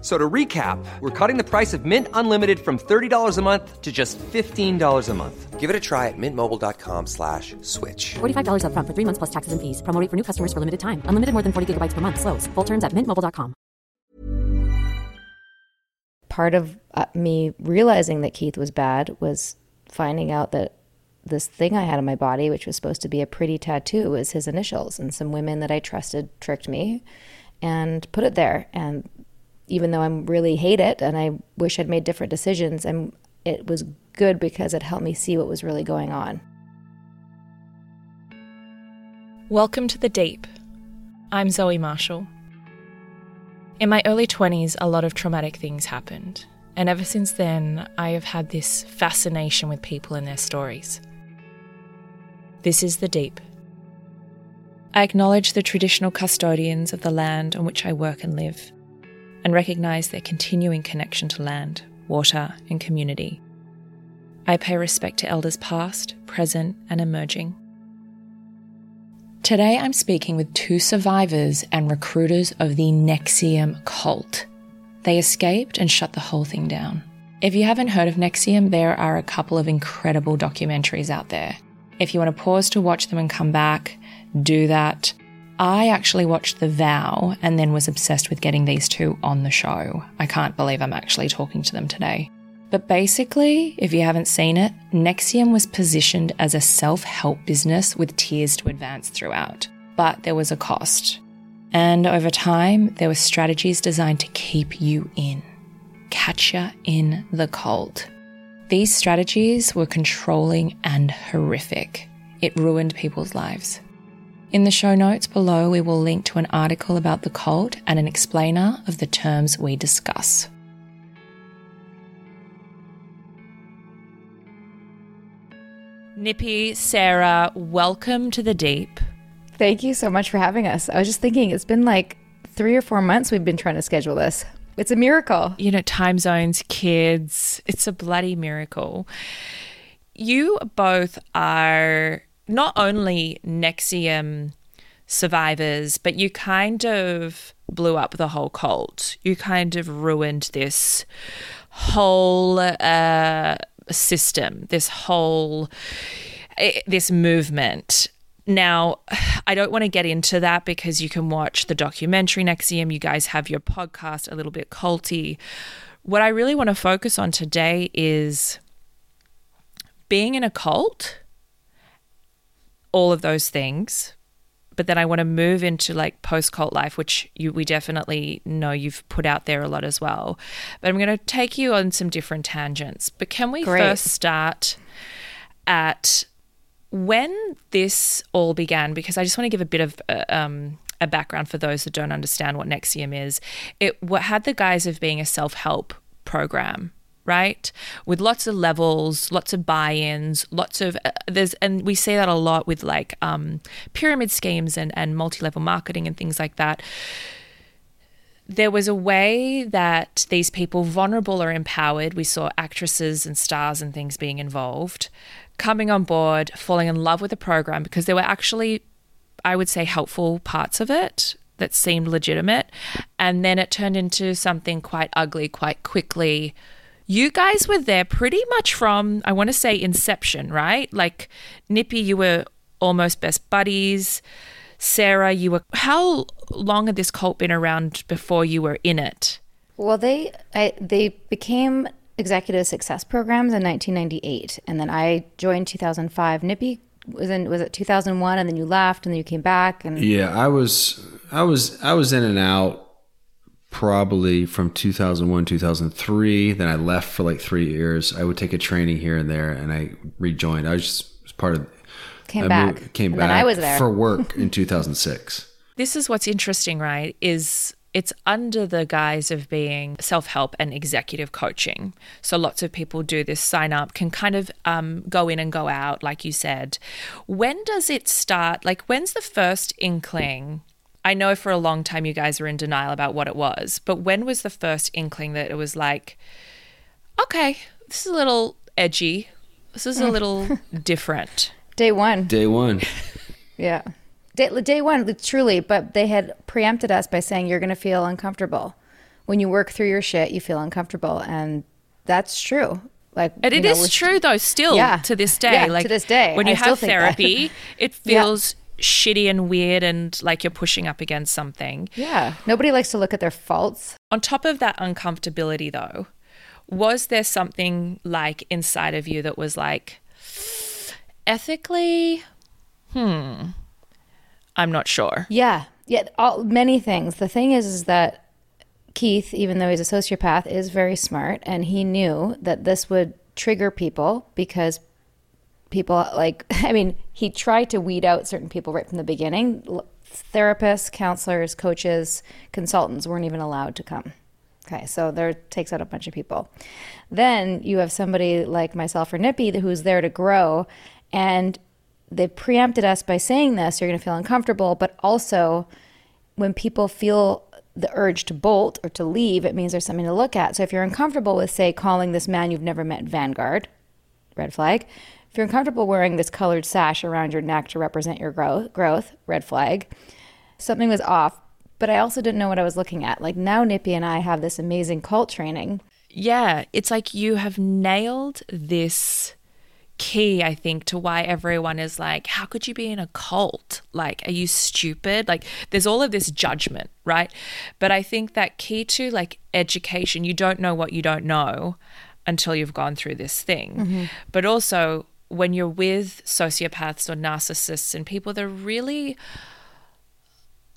F- So to recap, we're cutting the price of Mint Unlimited from $30 a month to just $15 a month. Give it a try at mintmobile.com slash switch. $45 upfront for three months plus taxes and fees. Promo rate for new customers for limited time. Unlimited more than 40 gigabytes per month. Slows. Full terms at mintmobile.com. part of uh, me realizing that Keith was bad was finding out that this thing I had on my body, which was supposed to be a pretty tattoo, was his initials. And some women that I trusted tricked me and put it there. And even though I really hate it and I wish I'd made different decisions, I'm, it was good because it helped me see what was really going on. Welcome to the Deep. I'm Zoe Marshall. In my early 20s, a lot of traumatic things happened, and ever since then, I have had this fascination with people and their stories. This is the Deep. I acknowledge the traditional custodians of the land on which I work and live, and recognise their continuing connection to land, water, and community. I pay respect to elders past, present, and emerging. Today I'm speaking with two survivors and recruiters of the NXIVM cult. They escaped and shut the whole thing down. If you haven't heard of NXIVM, there are a couple of incredible documentaries out there. If you want to pause to watch them and come back, do that. I actually watched The Vow and then was obsessed with getting these two on the show. I can't believe I'm actually talking to them today. But basically, if you haven't seen it, NXIVM was positioned as a self help business with tiers to advance throughout. But there was a cost. And over time, there were strategies designed to keep you in, catch you in the cult. These strategies were controlling and horrific. It ruined people's lives. In the show notes below, we will link to an article about the cult and an explainer of the terms we discuss. Nippy, Sarah, welcome to the deep. Thank you so much for having us. I was just thinking, it's been like three or four months we've been trying to schedule this. It's a miracle. You know, time zones, kids, it's a bloody miracle. You both are not only NXIVM survivors, but you kind of blew up the whole cult. You kind of ruined this whole uh, system, this whole eh, this movement. Now, I don't want to get into that because you can watch the documentary NXIVM. You guys have your podcast, a little bit culty. What I really want to focus on today is being in a cult, all of those things. But then I want to move into like post cult life, which you we definitely know you've put out there a lot as well. But I'm going to take you on some different tangents. But can we Great. first start at when this all began? Because I just want to give a bit of uh, um, a background for those that don't understand what NXIVM is. It what had the guise of being a self help program right with lots of levels lots of buy-ins lots of uh, there's and we see that a lot with like um, pyramid schemes and and multi-level marketing and things like that there was a way that these people, vulnerable or empowered, we saw actresses and stars and things being involved, coming on board, falling in love with the program because there were actually, I would say, helpful parts of it that seemed legitimate. And then it turned into something quite ugly quite quickly. You guys were there pretty much from, I want to say, inception, right? Like, Nippy, you were almost best buddies. Sarah, you were. How long had this cult been around before you were in it? Well, they I, they became executive success programs in 1998, and then I joined 2005. Nippy was in was it 2001 and then you left and then you came back and Yeah, I was I was I was in and out probably from 2001 2003 then I left for like 3 years. I would take a training here and there and I rejoined. I was just was part of came I back. moved- came and back then I was there. for work in 2006. This is what's interesting, right? Is it's under the guise of being self help and executive coaching. So lots of people do this, sign up, can kind of um, go in and go out, like you said. When does it start? Like, when's the first inkling? I know for a long time you guys were in denial about what it was, but when was the first inkling that it was like, okay, this is a little edgy, this is a mm. little different? Day one. Day 1. Yeah. Day, day one, truly, but they had preempted us by saying you're going to feel uncomfortable. When you work through your shit, you feel uncomfortable. And that's true. Like, And you it know, is true though, still Yeah. to this day. Yeah, like to this day. when you still have therapy, it Yeah. feels shitty and weird and like you're pushing up against something. Yeah. Nobody likes to look at their faults. On top of that uncomfortability though, was there something like inside of you that was like ethically, hmm, I'm not sure. Yeah. Yeah. All, many things. The thing is, is that Keith, even though he's a sociopath, is very smart. And he knew that this would trigger people because people like, I mean, he tried to weed out certain people right from the beginning. Therapists, counselors, coaches, consultants weren't even allowed to come. Okay, so there takes out a bunch of people. Then you have somebody like myself or Nippy who's there to grow, and they preempted us by saying this. You're going to feel uncomfortable, but also when people feel the urge to bolt or to leave, it means there's something to look at. So if you're uncomfortable with, say, calling this man you've never met Vanguard, red flag. If you're uncomfortable wearing this colored sash around your neck to represent your growth, growth, red flag. Something was off, but I also didn't know what I was looking at. Like now, Nippy and I have this amazing cult training. Yeah, it's like you have nailed this key, I think, to why everyone is like, how could you be in a cult? Like, are you stupid? Like, there's all of this judgment, right? But I think that key to like education, you don't know what you don't know until you've gone through this thing. Mm-hmm. But also, when you're with sociopaths or narcissists and people that are really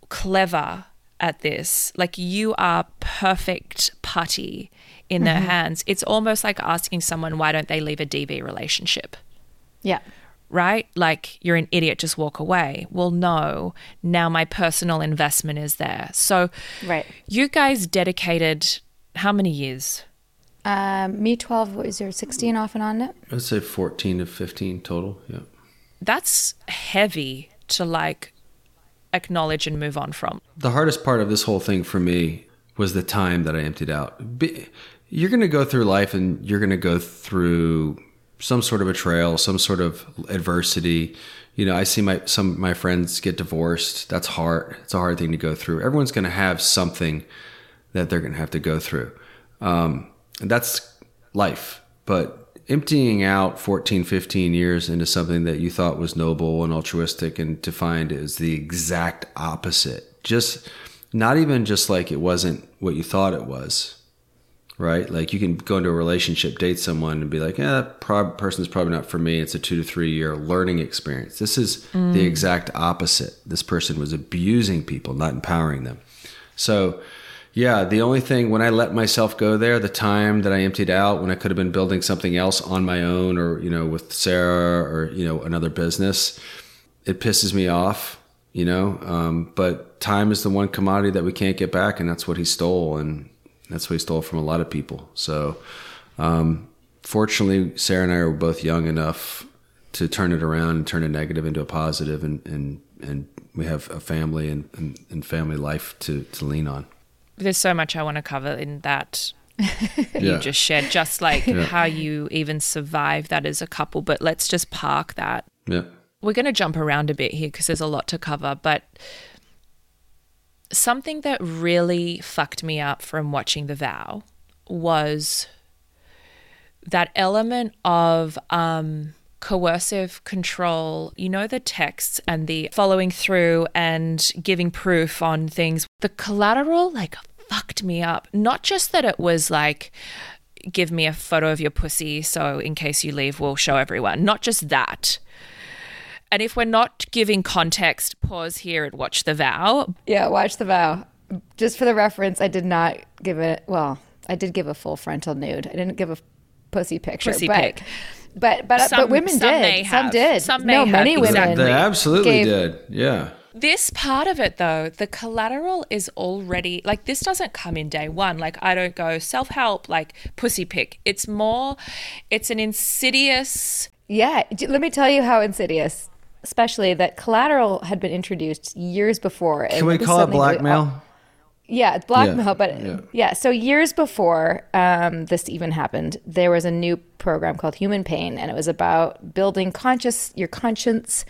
clever at this. Like you are perfect putty in their mm-hmm. hands. It's almost like asking someone why don't they leave a DV relationship, Yeah. right? Like you're an idiot, just walk away. Well, no. Now my personal investment is there. So Right. you guys dedicated how many years? Um, me 12, what was your 16 off and on it? I'd say 14 to 15 total. Yeah. That's heavy to like acknowledge and move on from. The hardest part of this whole thing for me was the time that I emptied out. You're going to go through life and you're going to go through some sort of betrayal, some sort of adversity. You know, I see my some of my friends get divorced. That's hard. It's a hard thing to go through. Everyone's going to have something that they're going to have to go through. Um, and that's life. But emptying out 14, 15 years into something that you thought was noble and altruistic and to find is the exact opposite. Just not even just like it wasn't what you thought it was, right? Like you can go into a relationship, date someone, and be like, "Yeah, that prob- person's probably not for me." It's a two to three year learning experience. This is the mm. exact opposite. This person was abusing people, not empowering them. So, yeah, the only thing when I let myself go there, the time that I emptied out, when I could have been building something else on my own, or you know, with Sarah, or you know, another business, it pisses me off. You know, um, but time is the one commodity that we can't get back, and that's what he stole, and that's what he stole from a lot of people. So, um, fortunately, Sarah and I were both young enough to turn it around and turn a negative into a positive, and and and we have a family and, and, and family life to, to lean on. There's so much I want to cover in that Yeah. you just shared, just like how you even survive that as a couple. But let's just park that. Yeah. We're going to jump around a bit here because there's a lot to cover. But something that really fucked me up from watching The Vow was that element of um, coercive control. You know, the texts and the following through and giving proof on things. The collateral, like, fucked me up. Not just that it was like, give me a photo of your pussy so in case you leave, we'll show everyone. Not just that. And if we're not giving context, pause here and watch the vow. Yeah, watch the vow. Just for the reference, I did not give it. Well, I did give a full frontal nude. I didn't give a pussy picture. Pussy but, pic. But but Some- but women some did. may Some have. did. Some may no, have, many women. exactly. They absolutely gave- did. Yeah. This part of it, though, the collateral is already like this doesn't come in day one. Like, I don't go self help, like pussy pick. It's more, it's an insidious. Yeah, let me tell you how insidious. Especially that collateral had been introduced years before. Can we call it something we blackmail? Yeah, it's blackmail, Yeah, but yeah. yeah. So years before um, this even happened, there was a new program called Human Pain, and it was about building conscious your conscience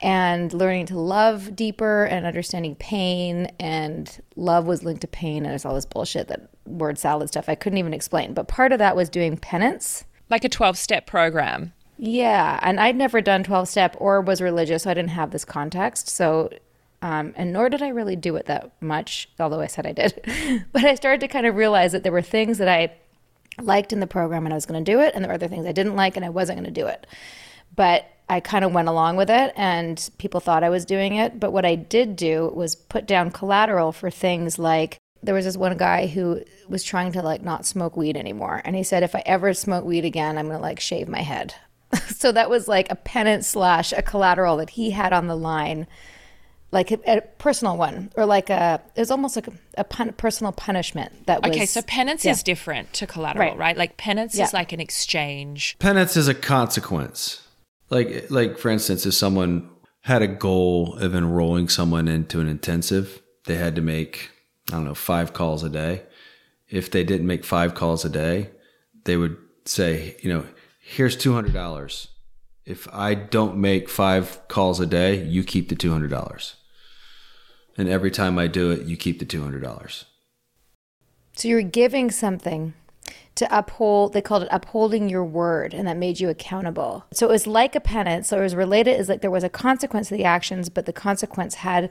and learning to love deeper and understanding pain. And love was linked to pain, and there's all this bullshit that word salad stuff I couldn't even explain. But part of that was doing penance. Like a 12 step program. Yeah, and I'd never done 12 step or was religious, so I didn't have this context. So, um, and nor did I really do it that much, although I said I did. but I started to kind of realize that there were things that I liked in the program and I was going to do it, and there were other things I didn't like and I wasn't going to do it. But I kind of went along with it, and people thought I was doing it. But what I did do was put down collateral for things like there was this one guy who was trying to like not smoke weed anymore, and he said, if I ever smoke weed again, I'm going to like shave my head. so that was like a penance slash a collateral that he had on the line like a, a personal one or like a it was almost like a, a pun, personal punishment that was Okay, so penance yeah. is different to collateral, Right. right? Like penance Yeah. is like an exchange. Penance is a consequence. Like like for instance, if someone had a goal of enrolling someone into an intensive, they had to make I don't know five calls a day. If they didn't make five calls a day, they would say, you know, here's two hundred dollars. If I don't make five calls a day, you keep the two hundred dollars. And every time I do it, you keep the two hundred dollars. So you're giving something to uphold, they called it upholding your word, and that made you accountable. So it was like a penance. So it was related, is like there was a consequence to the actions, but the consequence had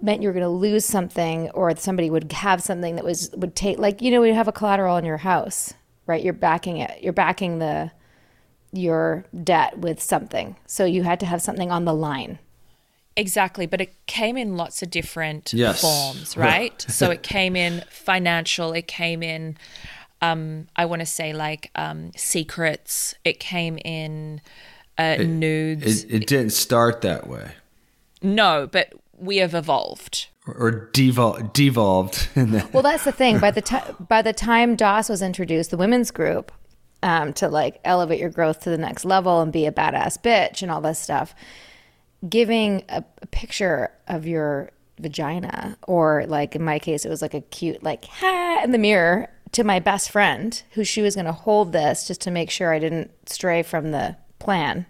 meant you were going to lose something or somebody would have something that was would take like you know you have a collateral in your house right you're backing it you're backing the your debt with something so you had to have something on the line Exactly, but it came in lots of different Yes. forms, right? so it came in financial, it came in um I want to say like um secrets, it came in uh, nudes. It, it didn't start that way. no, but we have evolved. Or, or devol- devolved. And then, Well, that's the thing. By the time by the time DOS was introduced, the women's group, um, to like elevate your growth to the next level and be a badass bitch and all this stuff, giving a, a picture of your vagina, or like in my case, it was like a cute like ha in the mirror to my best friend, who she was going to hold this just to make sure I didn't stray from the plan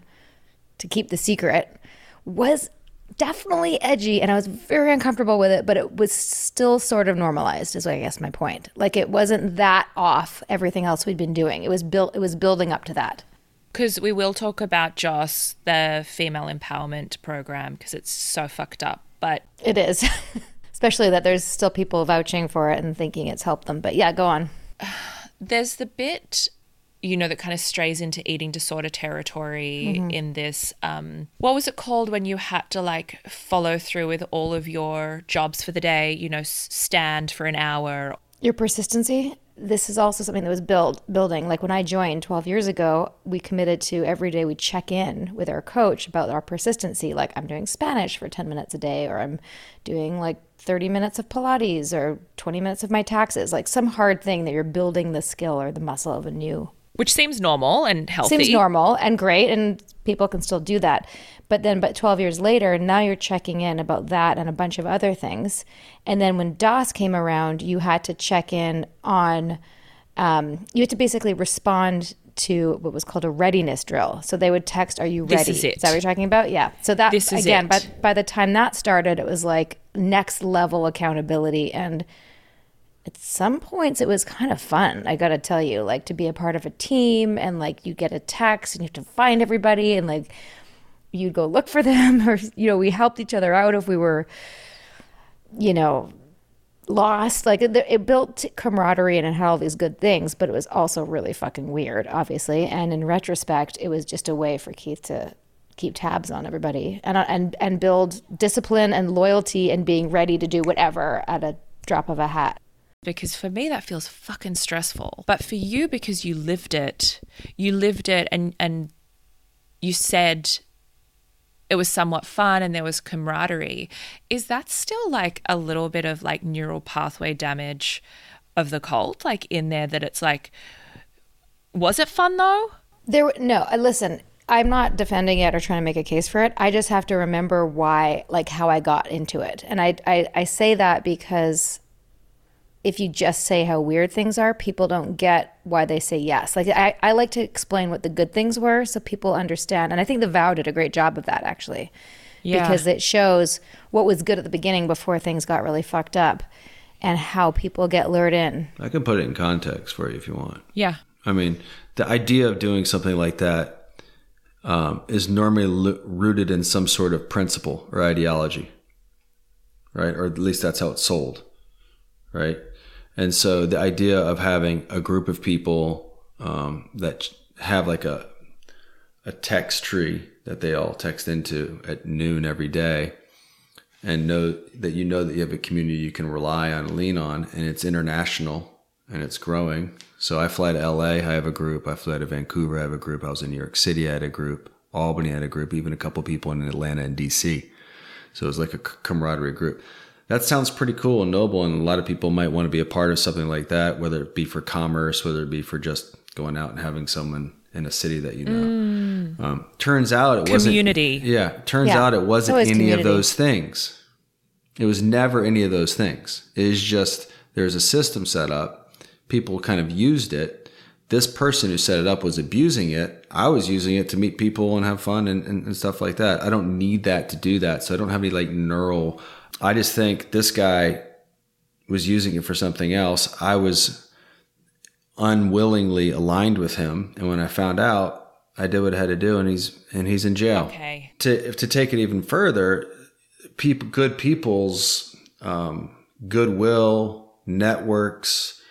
to keep the secret, was definitely edgy and I was very uncomfortable with it, but it was still sort of normalized is what I guess my point. Like it wasn't that off everything else we'd been doing. It was built it was building up to that. Because we will talk about Joss, the female empowerment program, because it's so fucked up. But It is. Especially that there's still people vouching for it and thinking it's helped them. But yeah, go on. there's the bit you know that kind of strays into eating disorder territory in this um what was it called when you had to like follow through with all of your jobs for the day you know stand for an hour Your persistency. This is also something that was built building. Like when I joined 12 years ago, we committed to every day we check in with our coach about our persistency. Like I'm doing Spanish for 10 minutes a day, or I'm doing like 30 minutes of Pilates, or 20 minutes of my taxes. Like some hard thing that you're building the skill or the muscle of a new which seems normal and healthy seems normal and great and people can still do that but then but 12 years later now you're checking in about that and a bunch of other things and then when dos came around you had to check in on um, you had to basically respond to what was called a readiness drill so they would text are you ready?" This is it. that what you're talking about yeah so that This is again it. by, by the time that started it was like next level accountability and at some points it was kind of fun i gotta tell you like to be a part of a team and like you get a text and you have to find everybody and like you'd go look for them or you know we helped each other out if we were you know lost like it, it built camaraderie and it had all these good things but it was also really fucking weird obviously and in retrospect it was just a way for keith to keep tabs on everybody and uh, and and build discipline and loyalty and being ready to do whatever at a drop of a hat. Because for me that feels fucking stressful. But for you because you lived it, you lived it and and you said it was somewhat fun and there was camaraderie. Is that still like a little bit of like neural pathway damage of the cult like in there that it's like was it fun though? There, no. uh, Listen, I'm not defending it or trying to make a case for it. I just have to remember why, like how I got into it, and I, I, I say that because if you just say how weird things are, people don't get why they say yes. Like I, I like to explain what the good things were so people understand, and I think the vow did a great job of that actually, Yeah. because it shows what was good at the beginning before things got really fucked up, and how people get lured in. I can put it in context for you if you want. Yeah. I mean, the idea of doing something like that um, is normally lo- rooted in some sort of principle or ideology, right? Or at least that's how it's sold, right? And so the idea of having a group of people um, that have like a a text tree that they all text into at noon every day and know that you know that you have a community you can rely on and lean on and it's international and it's growing. So i fly to la i have a group. I fly to vancouver i have a group. I was in new york city i had a group. Albany had a group even a couple people in atlanta and dc so it was like a camaraderie group that sounds pretty cool and noble and a lot of people might want to be a part of something like that whether it be for commerce whether it be for just going out and having someone in a city that you know um, turns out it wasn't Community. yeah turns Yeah. out it wasn't always any of those things it was never any of those things. It is just there's a system set up. People kind of used it. This person who set it up was abusing it. I was using it to meet people and have fun and, and, and stuff like that. I don't need that to do that. So I don't have any like neural. I just think this guy was using it for something else. I was unwillingly aligned with him. And when I found out, I did what I had to do and he's and he's in jail Okay. to to take it even further, people, good people's um, goodwill networks,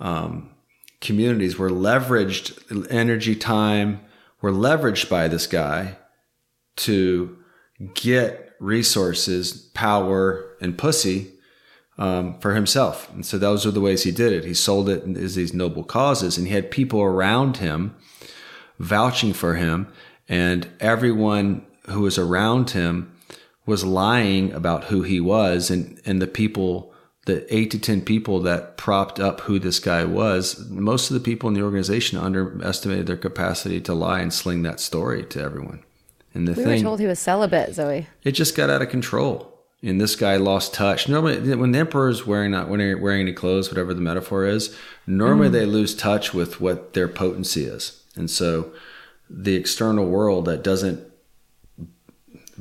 um, communities were leveraged. Energy, time were leveraged by this guy to get resources, power, and pussy um, for himself. And so those are the ways he did it. He sold it as these noble causes, and he had people around him vouching for him, and everyone who was around him was lying about who he was, and and the people. The eight to ten people that propped up who this guy was, most of the people in the organization underestimated their capacity to lie and sling that story to everyone. And the We thing, were told he was celibate, Zoe. it just got out of control. And this guy lost touch. Normally, when the emperor's wearing not wearing, wearing any clothes, whatever the metaphor is, normally mm. they lose touch with what their potency is. And so, the external world that doesn't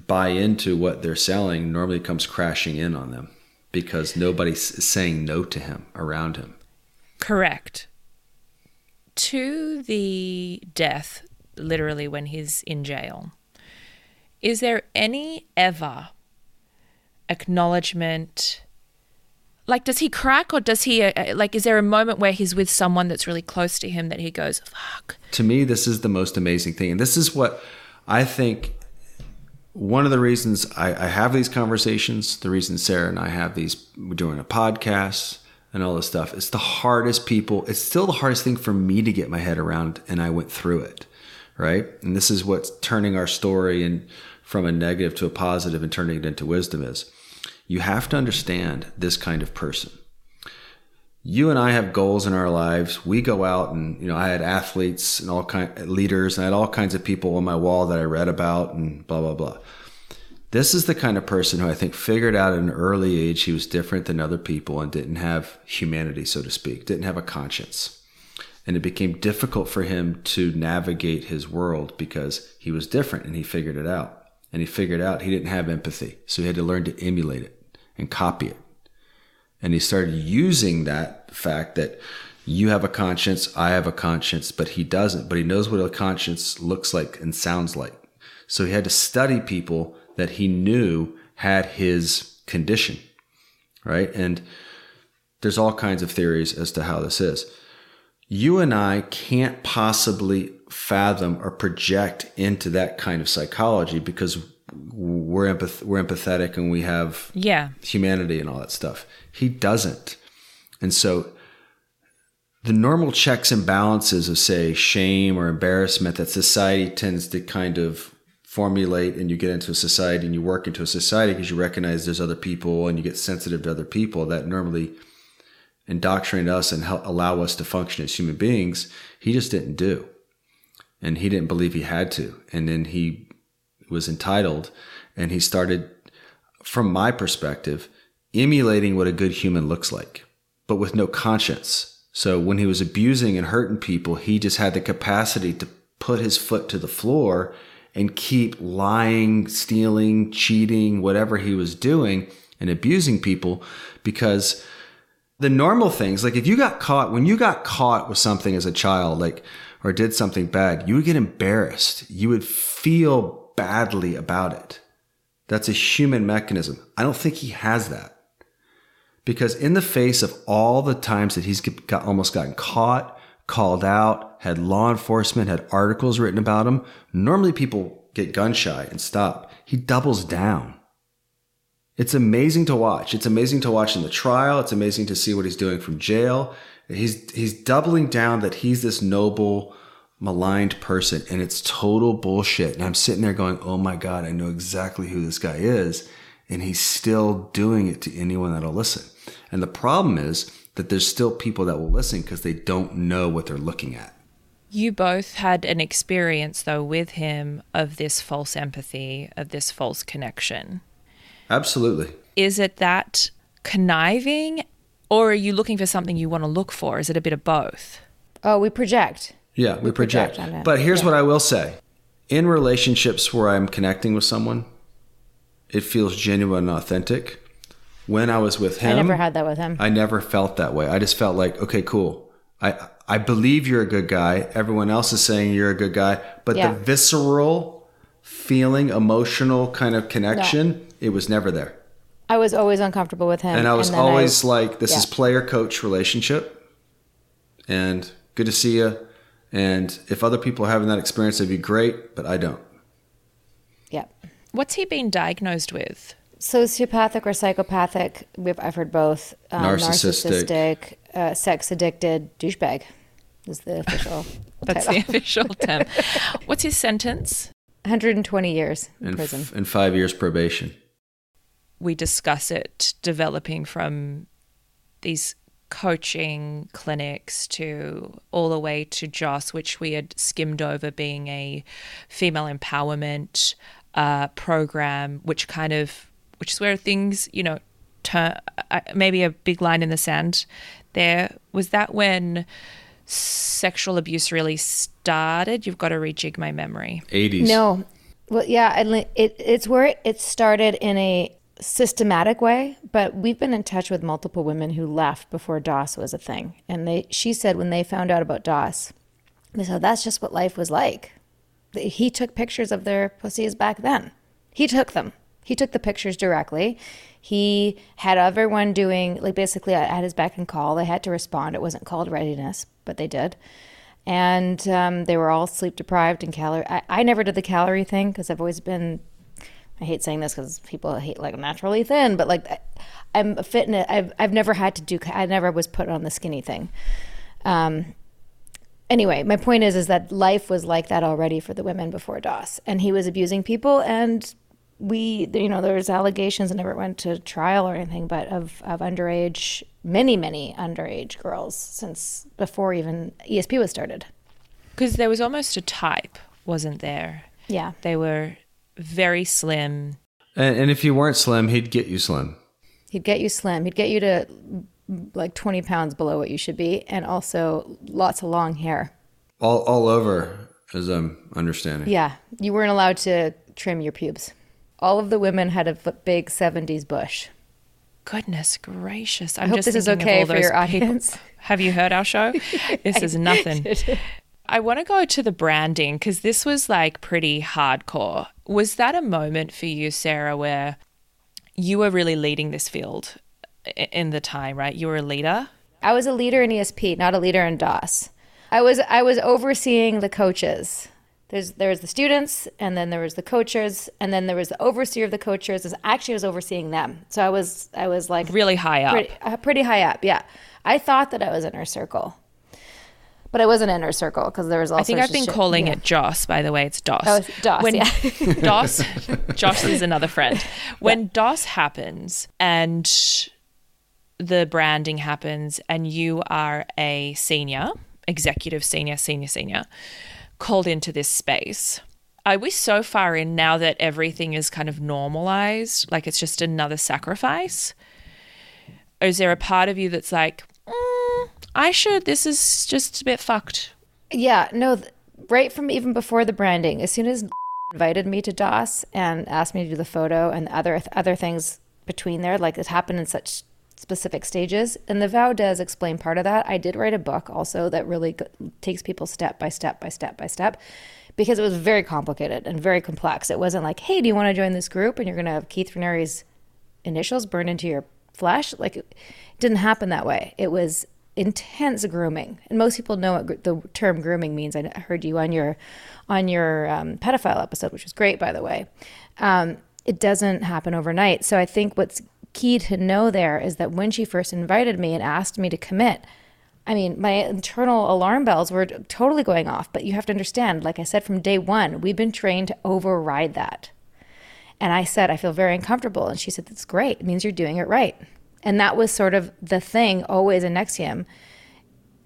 buy into what they're selling normally comes crashing in on them because nobody's saying no to him around him. Correct. To the death, literally when he's in jail, is there any ever acknowledgement? Like, does he crack or does he, uh, like, is there a moment where he's with someone that's really close to him that he goes, fuck? to me, this is the most amazing thing. And this is what I think one of the reasons I, I have these conversations, the reason Sarah and I have these, we're doing a podcast and all this stuff, it's the hardest people, it's still the hardest thing for me to get my head around. And I went through it. Right. And this is what's turning our story and from a negative to a positive and turning it into wisdom is you have to understand this kind of person you and I have goals in our lives. We go out and, you know, I had athletes and all kind leaders and I had all kinds of people on my wall that I read about and blah, blah, blah. This is the kind of person who I think figured out at an early age he was different than other people and didn't have humanity, so to speak, didn't have a conscience. And it became difficult for him to navigate his world because he was different and he figured it out. And he figured out he didn't have empathy. So he had to learn to emulate it and copy it. And he started using that fact that you have a conscience, I have a conscience, but he doesn't. But he knows what a conscience looks like and sounds like. So he had to study people that he knew had his condition, right? And there's all kinds of theories as to how this is. You and I can't possibly fathom or project into that kind of psychology because we're empath- we're empathetic and we have Yeah. humanity and all that stuff. He doesn't. And so the normal checks and balances of say shame or embarrassment that society tends to kind of formulate and you get into a society and you work into a society because you recognize there's other people and you get sensitive to other people that normally indoctrinate us and help allow us to function as human beings he just didn't do. And he didn't believe he had to. And then he was entitled and he started from my perspective emulating what a good human looks like but with no conscience. So when he was abusing and hurting people he just had the capacity to put his foot to the floor and keep lying stealing cheating whatever he was doing and abusing people because the normal things like if you got caught when you got caught with something as a child like or did something bad you would get embarrassed. You would feel badly about it. That's a human mechanism. I don't think he has that. Because in the face of all the times that he's got almost gotten caught called out had law enforcement had articles written about him normally people get gun shy and stop. He doubles down it's amazing to watch. It's amazing to watch in the trial. It's amazing to see what he's doing from jail. He's he's doubling down that he's this noble, maligned person, and it's total bullshit. And I'm sitting there going, "Oh my god, I know exactly who this guy is," and he's still doing it to anyone that'll listen. And the problem is that there's still people that will listen because they don't know what they're looking at. You both had an experience, though, with him of this false empathy, of this false connection. Absolutely. Is it that conniving, or are you looking for something you want to look for? Is it a bit of both? Oh, we project. Yeah, we, project. project. But here's Yeah. what I will say. In relationships where I'm connecting with someone, it feels genuine and authentic. When I was with him, I never had that with him. I never felt that way. I just felt like, okay, cool. I I believe you're a good guy. Everyone else is saying you're a good guy, but Yeah. the visceral feeling, emotional kind of connection, it was never there. I was always uncomfortable with him. And I was then always like, this yeah. is player coach relationship. And good to see you. And if other people are having that experience, it'd be great, but I don't. yeah. What's he been diagnosed with? Sociopathic or psychopathic, we've, I've heard both. Um, Narcissistic. narcissistic, uh, sex addicted, douchebag is the official That's title. the official term. What's his sentence? 120 years in And, prison. f- and five years probation. we discuss it developing from these coaching clinics to all the way to Joss, which we had skimmed over being a female empowerment uh, program, which kind of, which is where things, you know, turn, uh, maybe a big line in the sand there. Was that when sexual abuse really started? You've got to rejig my memory. 80s. No. Well, yeah, it, it's where it started in a systematic way, but we've been in touch with multiple women who left before DOS was a thing. And they, she said when they found out about DOS, they said that's just what life was like. He took pictures of their pussies back then. He took them. He took the pictures directly. He had everyone doing, like, basically at his beck and call. They had to respond. It wasn't called readiness, but they did and um, they were all sleep deprived and calorie. I, I never did the calorie thing because I've always been. I hate saying this because people hate like naturally thin, but like I- I'm a fitness. I've I've never had to do. I never was put on the skinny thing. Um. Anyway, my point is is that life was like that already for the women before DOS, and he was abusing people, and we, you know, there was allegations. I never went to trial or anything, but of of underage, many many underage girls since before even ESP was started. Because there was almost a type, wasn't there? Yeah. They were very slim. And, and if you weren't slim, he'd get you slim. He'd get you slim. He'd get you to like 20 pounds below what you should be, and also lots of long hair. All, all over, as I'm understanding. Yeah. You weren't allowed to trim your pubes. All of the women had a big 70s bush. Goodness gracious! I'm hope just this is okay for your people- audience. Have you heard our show? this is nothing. I want to go to the branding because this was like pretty hardcore. Was that a moment for you, Sarah, where you were really leading this field in the time, right? You were a leader. I was a leader in ESP, not a leader in DOS. I was I was overseeing the coaches. There's there was the students, and then there was the coaches, and then there was the overseer of the coaches. Actually, I was overseeing them. So I was I was like Really high up. pretty, uh, pretty high up. Yeah, I thought that I was inner circle, but I wasn't inner circle because there was all. I think I've been shit. calling Yeah. it Joss, by the way. It's DOS. Oh, it's DOS, yeah. DOS, Joss is another friend. When DOS happens and the branding happens and you are a senior, executive senior, senior, senior, called into this space, are we so far in now that everything is kind of normalized? Like it's just another sacrifice? Or is there a part of you that's like, mm, I should, this is just a bit fucked? Yeah, no, th- right from even before the branding, as soon as invited me to DOS and asked me to do the photo and other other things between there, like it happened in such specific stages. And the vow does explain part of that. I did write a book also that really takes people step by step by step by step because it was very complicated and very complex. It wasn't like, hey, do you want to join this group? And you're going to have Keith Raniere's initials burned into your flesh. Like it didn't happen that way. It was intense grooming, and most people know what gr- the term grooming means. I heard you on your on your um, pedophile episode, which was great, by the way. Um, it doesn't happen overnight. So I think what's key to know there is that when she first invited me and asked me to commit. I mean, my internal alarm bells were totally going off, but you have to understand, like I said from day one, we've been trained to override that. And I said, I feel very uncomfortable. And she said, That's great. It means you're doing it right. And that was sort of the thing always in NXIVM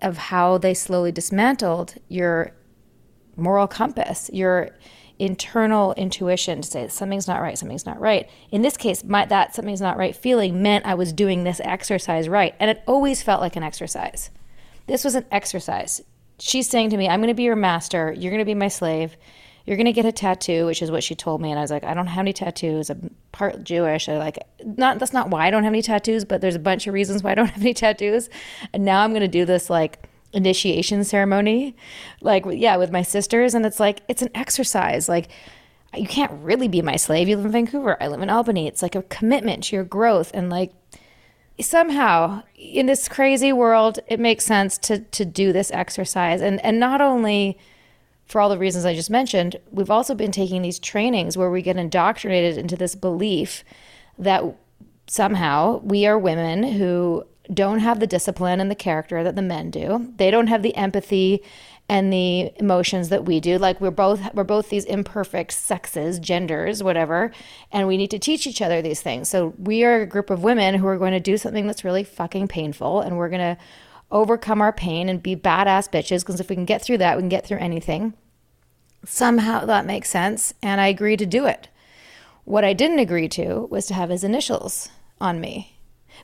of how they slowly dismantled your moral compass, your internal intuition to say something's not right, something's not right. In this case, my, that something's not right feeling meant I was doing this exercise right. And it always felt like an exercise. This was an exercise. She's saying to me, I'm going to be your master. You're going to be my slave. You're going to get a tattoo, which is what she told me. And I was like, I don't have any tattoos. I'm part Jewish. I like, not, that's not why I don't have any tattoos, but there's a bunch of reasons why I don't have any tattoos. And now I'm going to do this like initiation ceremony, like, yeah, with my sisters. And it's like, it's an exercise. Like, you can't really be my slave. You live in Vancouver. I live in Albany. It's like a commitment to your growth. And like, somehow in this crazy world it makes sense to to do this exercise and and not only for all the reasons I just mentioned we've also been taking these trainings where we get indoctrinated into this belief that somehow we are women who don't have the discipline and the character that the men do. They don't have the empathy and the emotions that we do. Like we're both we're both these imperfect sexes genders whatever and we need to teach each other these things. So we are a group of women who are going to do something that's really fucking painful and we're going to overcome our pain and be badass bitches because if we can get through that we can get through anything. Somehow that makes sense and i agreed to do it. What i didn't agree to was to have his initials on me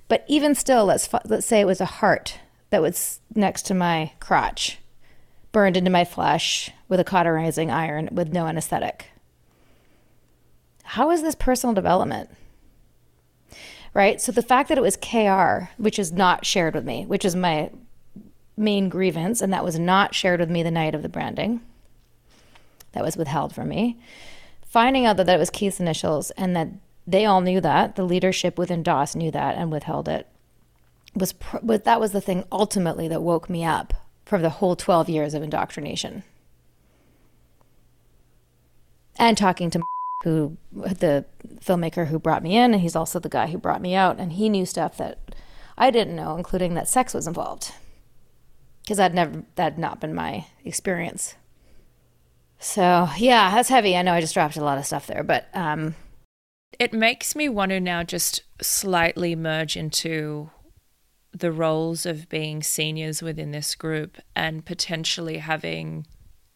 but even still let's let's say it was a heart that was next to my crotch burned into my flesh with a cauterizing iron with no anesthetic. How is this personal development? Right? So the fact that it was KR, which is not shared with me, which is my main grievance, and that was not shared with me the night of the branding, that was withheld from me. Finding out that that it was Keith's initials and that they all knew that, the leadership within DOS knew that and withheld it, was, pr- was that was the thing ultimately that woke me up for the whole 12 years of indoctrination. And talking to who the filmmaker who brought me in and he's also the guy who brought me out and he knew stuff that I didn't know including that sex was involved. Cuz that never that had not been my experience. So, yeah, that's heavy. I know I just dropped a lot of stuff there, but um It makes me want to now just slightly merge into the roles of being seniors within this group and potentially having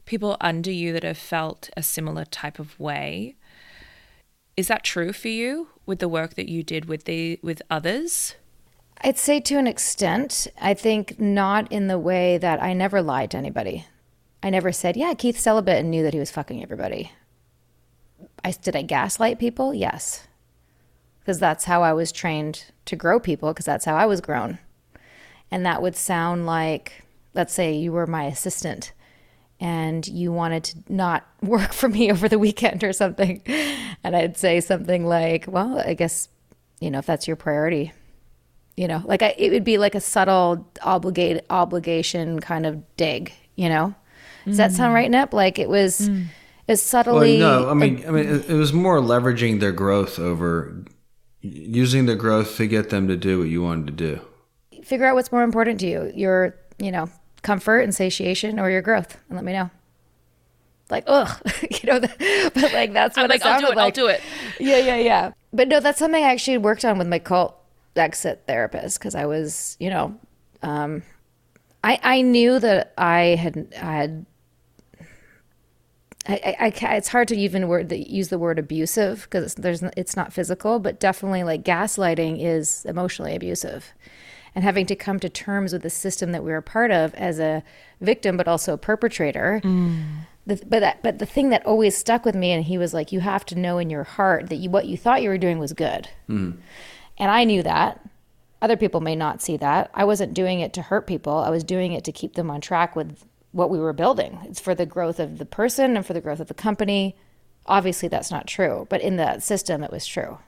people under you that have felt a similar type of way. Is that true for you with the work that you did with the with others? I'd say to an extent. I think not in the way that I never lied to anybody. I never said, "Yeah, Keith's celibate," and knew that he was fucking everybody. I did I gaslight people? Yes, because that's how I was trained to grow people. Because that's how I was grown, and that would sound like, let's say, you were my assistant, and you wanted to not work for me over the weekend or something, and I'd say something like, "Well, I guess." You know, if that's your priority, you know like I, it would be like a subtle obligate obligation kind of dig You know, does that sound mm. right, Nip? Like it was, it was subtly. Well, no, I mean, I mean, it, it was more leveraging their growth over using their growth to get them to do what you wanted to do. figure out what's more important to you your you know comfort and satiation or your growth and let me know like ugh you know but like that's what I'm like, it I'll do sounded it, I'll do it. yeah yeah yeah but no that's something i actually worked on with my cult exit therapist because i was you know um i i knew that i had I had I, I, it's hard to even word the, use the word abusive because there's it's not physical, but definitely like gaslighting is emotionally abusive, and having to come to terms with the system that we were a part of as a victim, but also a perpetrator. Mm. The, but that, but the thing that always stuck with me, and he was like, you have to know in your heart that you, what you thought you were doing was good, mm. and I knew that. Other people may not see that. I wasn't doing it to hurt people. I was doing it to keep them on track with what we were building. It's for the growth of the person and for the growth of the company. Obviously, that's not true, but in the system, it was true.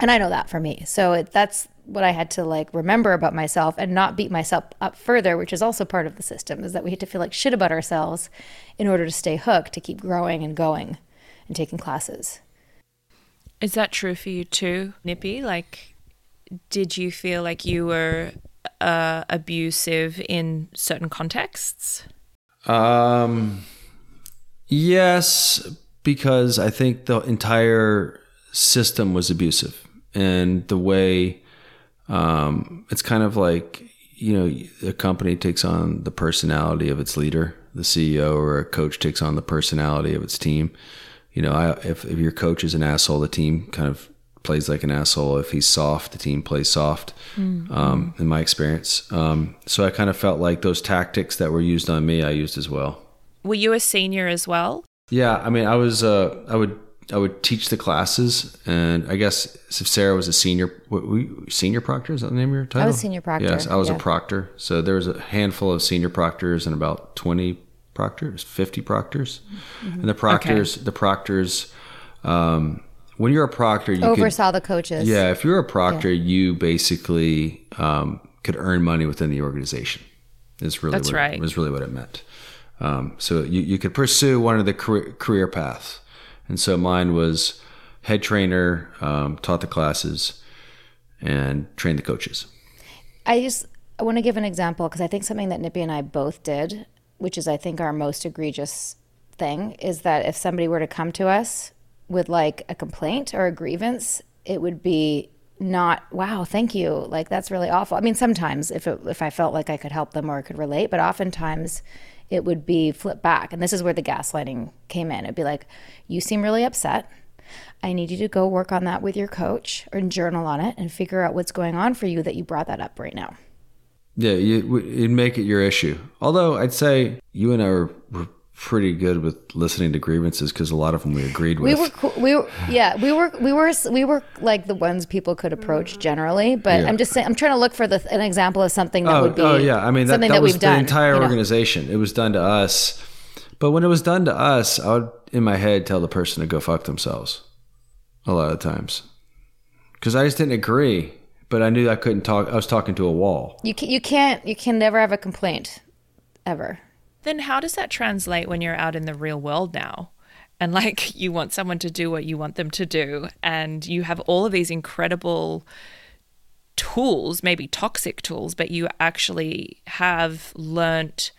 And I know that for me. So it, that's what I had to like remember about myself and not beat myself up further, which is also part of the system, is that we had to feel like shit about ourselves in order to stay hooked, to keep growing and going and taking classes. Is that true for you too, Nippy? Like, did you feel like you were uh, abusive in certain contexts? Um, yes, because I think the entire system was abusive, and the way um, it's kind of like you know a company takes on the personality of its leader, the CEO, or a coach takes on the personality of its team. You know, I, if if your coach is an asshole, the team kind of plays like an asshole. If he's soft, the team plays soft. Um, in my experience, um, so I kind of felt like those tactics that were used on me, I used as well. Were you a senior as well? Yeah, I mean, I was. Uh, I would. I would teach the classes, and I guess if Sarah was a senior, what, were you, senior proctor is that the name of your title? I was senior proctor, Yes, I was yeah. a proctor. So there was a handful of senior proctors and about twenty proctors, fifty proctors, Mm-hmm. and the proctors. The proctors. Um, when you're a proctor, you could, Oversaw the coaches. yeah, if you're a proctor, you basically um, could earn money within the organization. Is really That's what right. It, was really what it meant. Um, so you, you could pursue one of the career, career paths, and so mine was head trainer, um, taught the classes, and trained the coaches. I just I want to give an example because I think something that Nippy and I both did, which is I think our most egregious thing, is that if somebody were to come to us with like a complaint or a grievance, it would be not wow, thank you, like that's really awful. I mean, sometimes if it, if I felt like I could help them or could relate, but oftentimes it would be flipped back, and this is where the gaslighting came in. It'd be like, you seem really upset. I need you to go work on that with your coach or journal on it and figure out what's going on for you that you brought that up right now. Yeah, you, it'd make it your issue. Although I'd say you and I were, were pretty good with listening to grievances because a lot of them we agreed with. We were, cool, we were, yeah, we were, we were, we were like the ones people could approach generally. But Yeah. I'm just saying, I'm trying to look for the, an example of something that oh, would be, oh yeah, I mean that, something that, that, was we've the done. entire you know? organization. It was done to us, but when it was done to us, I would in my head tell the person to go fuck themselves. A lot of times, because I just didn't agree, but I knew I couldn't talk. I was talking to a wall. You can, you can't, you can never have a complaint, ever. Then how does that translate when you're out in the real world now? And like you want someone to do what you want them to do, and you have all of these incredible tools, maybe toxic tools, but you actually have learnt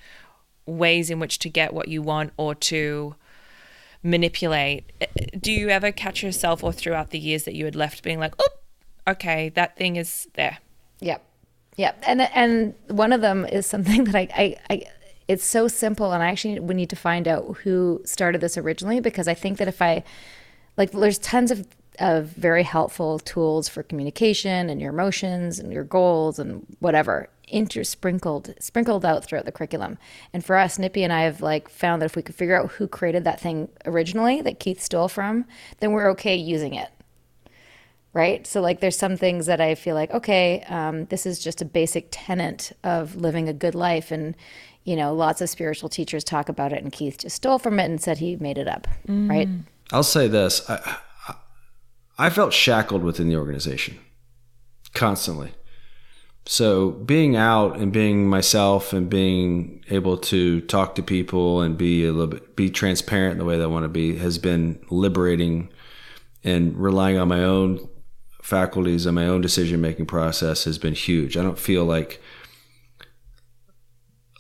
ways in which to get what you want or to manipulate. Eh, eh, do you ever catch yourself or throughout the years that you had left being like, oh, okay, that thing is there? Yep. Yep. And and one of them is something that I, I, I it's so simple and I actually we need to find out who started this originally because I think that if I like there's tons of of very helpful tools for communication and your emotions and your goals and whatever intersprinkled sprinkled out throughout the curriculum. And for us, Nippy and I have like found that if we could figure out who created that thing originally that Keith stole from, then we're okay using it right? So, like, there's some things that I feel like, okay, um, this is just a basic tenet of living a good life. And, you know, lots of spiritual teachers talk about it, and Keith just stole from it and said he made it up, right? Mm. I'll say this: I, I I felt shackled within the organization constantly. So being out and being myself and being able to talk to people and be a little bit be transparent in the way that I want to be has been liberating and relying on my own faculties and my own decision making process has been huge. I don't feel like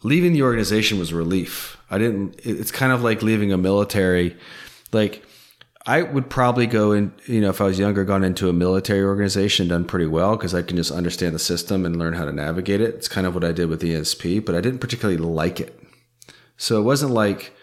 leaving the organization was relief. I didn't it's kind of like leaving a military like I would probably go in, you know, if I was younger, gone into a military organization, done pretty well because I can just understand the system and learn how to navigate it. It's kind of what I did with ESP, but I didn't particularly like it. So it wasn't like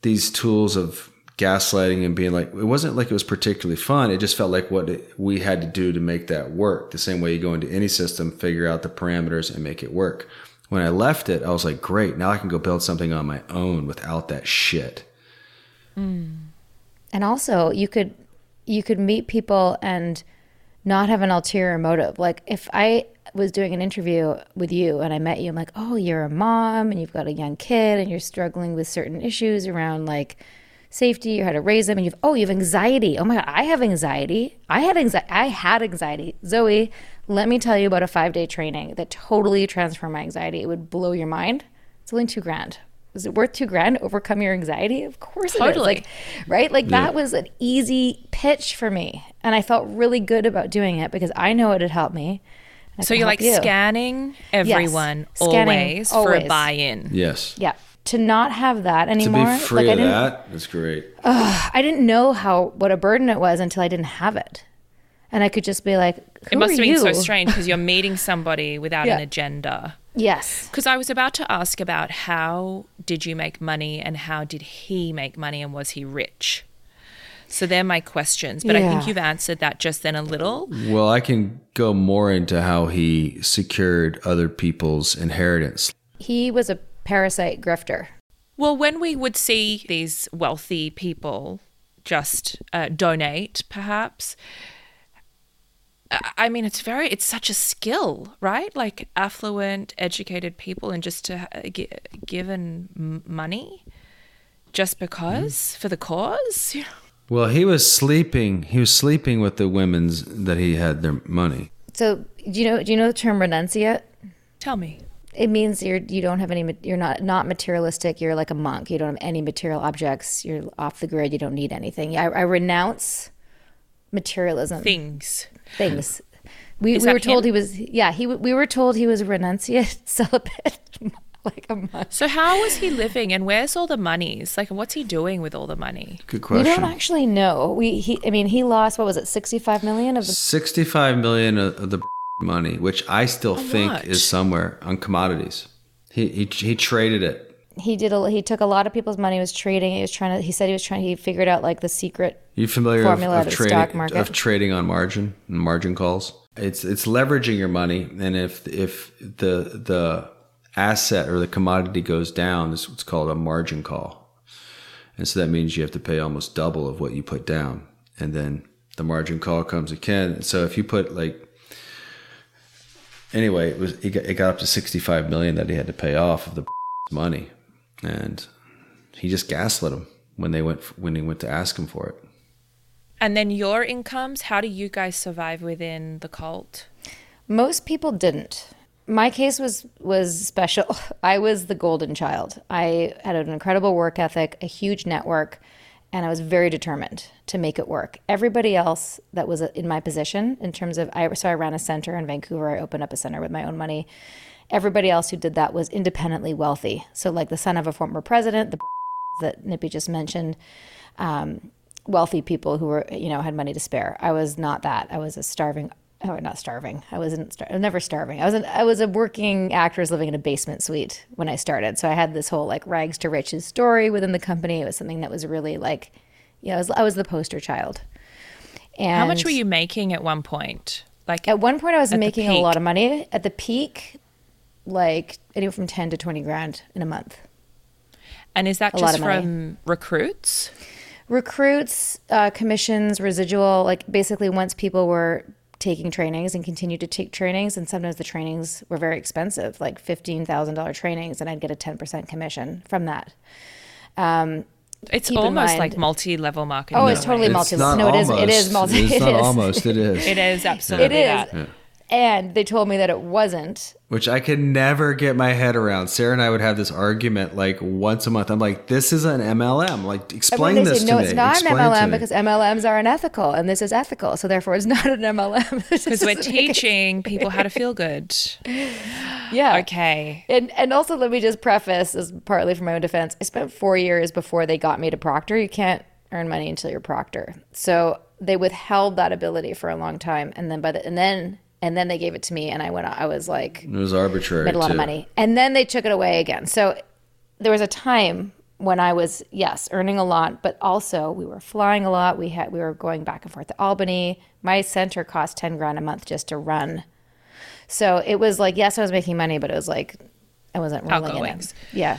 these tools of gaslighting and being like, it wasn't like it was particularly fun. It just felt like what we had to do to make that work. The same way you go into any system, figure out the parameters and make it work. When I left it, I was like, great, now I can go build something on my own without that shit. Mm. And also, you could you could meet people and not have an ulterior motive. Like if I was doing an interview with you and I met you, I'm like, "Oh, you're a mom and you've got a young kid and you're struggling with certain issues around like safety or how to raise them and you've oh, you have anxiety. Oh my god, I have anxiety. I had anxiety. I had anxiety. Zoe, let me tell you about a 5-day training that totally transformed my anxiety. It would blow your mind. It's only 2 grand. Is it worth two grand to overcome your anxiety? Of course it is. Totally. Like, right? Like that was an easy pitch for me. And I felt really good about doing it because I know it had helped me. So you're like you. scanning everyone Scanning always, for a buy-in. Yes. Yeah. To not have that anymore. To anymore. be free like I of didn't that, that's great. I didn't know how what a burden it was until I didn't have it. And I could just be like, Who It must are have been so strange because you're meeting somebody without Yeah. an agenda. Yes. Because I was about to ask about how did you make money and how did he make money and was he rich? So they're my questions, but I think you've answered that just then a little. Well, I can go more into how he secured other people's inheritance. He was a parasite grifter. Well, when we would see these wealthy people just uh, donate, perhaps. I- I mean, it's very, it's such a skill, right? Like affluent, educated people, and just to ha- gi- given money just because mm-hmm. for the cause. Well, he was sleeping. He was sleeping with the women's that he had their money. So do you know do you know the term renunciate? Tell me. It means you're you don't have any you're not not materialistic. You're like a monk. You don't have any material objects. You're off the grid. You don't need anything. I, I renounce materialism Things. things. We, Is we were told him? he was yeah he we were told he was a renunciate celibate like a monk. So how was he living and where's all the monies? Like, what's he doing with all the money? Good question. We don't actually know. We he I mean he lost what was it sixty five million of the Sixty-five million of of the money, which I still think lot. is somewhere on commodities. He he he traded it. He did a he took a lot of people's money was trading. He was trying to he said he was trying he figured out like the secret You familiar of, Formula of of the trading stock market. of trading on margin and margin calls? It's it's leveraging your money, and if if the the asset or the commodity goes down, this is what's called a margin call, and so that means you have to pay almost double of what you put down, and then the margin call comes again. So if you put like anyway, it was it got, it got up to sixty five million that he had to pay off of the money, and he just gaslit him when they went when he went to ask him for it. And then your incomes, how do you guys survive within the cult? Most people didn't. My case was was special. I was the golden child. I had an incredible work ethic, a huge network, and I was very determined to make it work. Everybody else that was in my position, in terms of, I so I ran a center in Vancouver. I opened up a center with my own money. Everybody else who did that was independently wealthy. So, like the son of a former president, the that Nippy just mentioned, um, wealthy people who were, you know, had money to spare. I was not that. I was a starving, oh, not starving. I wasn't, star- I was never starving. I was, an, I was a working actress living in a basement suite when I started. So I had this whole like rags to riches story within the company. It was something that was really like, you know, I was, I was the poster child. And How much were you making at one point? Like At one point, I was making a lot of money. At the peak, like anywhere from 10 to 20 grand in a month. And is that A just from recruits? recruits uh, commissions residual like basically once people were taking trainings and continued to take trainings and sometimes the trainings were very expensive like $15000 trainings and i'd get a 10% commission from that Um, It's almost mind- like multi-level marketing. oh it's in a totally way. multi no it is it is multi It's it not is. almost. It is. It is absolutely It is. that. And they told me that it wasn't. which I could never get my head around. Sarah and I would have this argument like once a month. I'm like, this is an MLM. Like, I mean, explain this say, to no, me. No, it's not Explain an MLM because MLMs are unethical, and this is ethical. So therefore, it's not an MLM. Because we're teaching people how to feel good. yeah. Okay. And and also let me just preface as partly for my own defense. I spent four years before they got me to proctor. You can't earn money until you're proctor. So they withheld that ability for a long time, and then by the and then and then they gave it to me, and I went. I was like it was arbitrary. made a lot too. of money, and then they took it away again. So there was a time when I was yes earning a lot, but also we were flying a lot. We had we were going back and forth to Albany. My center cost ten grand a month just to run. So it was like yes, I was making money, but it was like I wasn't rolling in Outgoings. it. Yeah.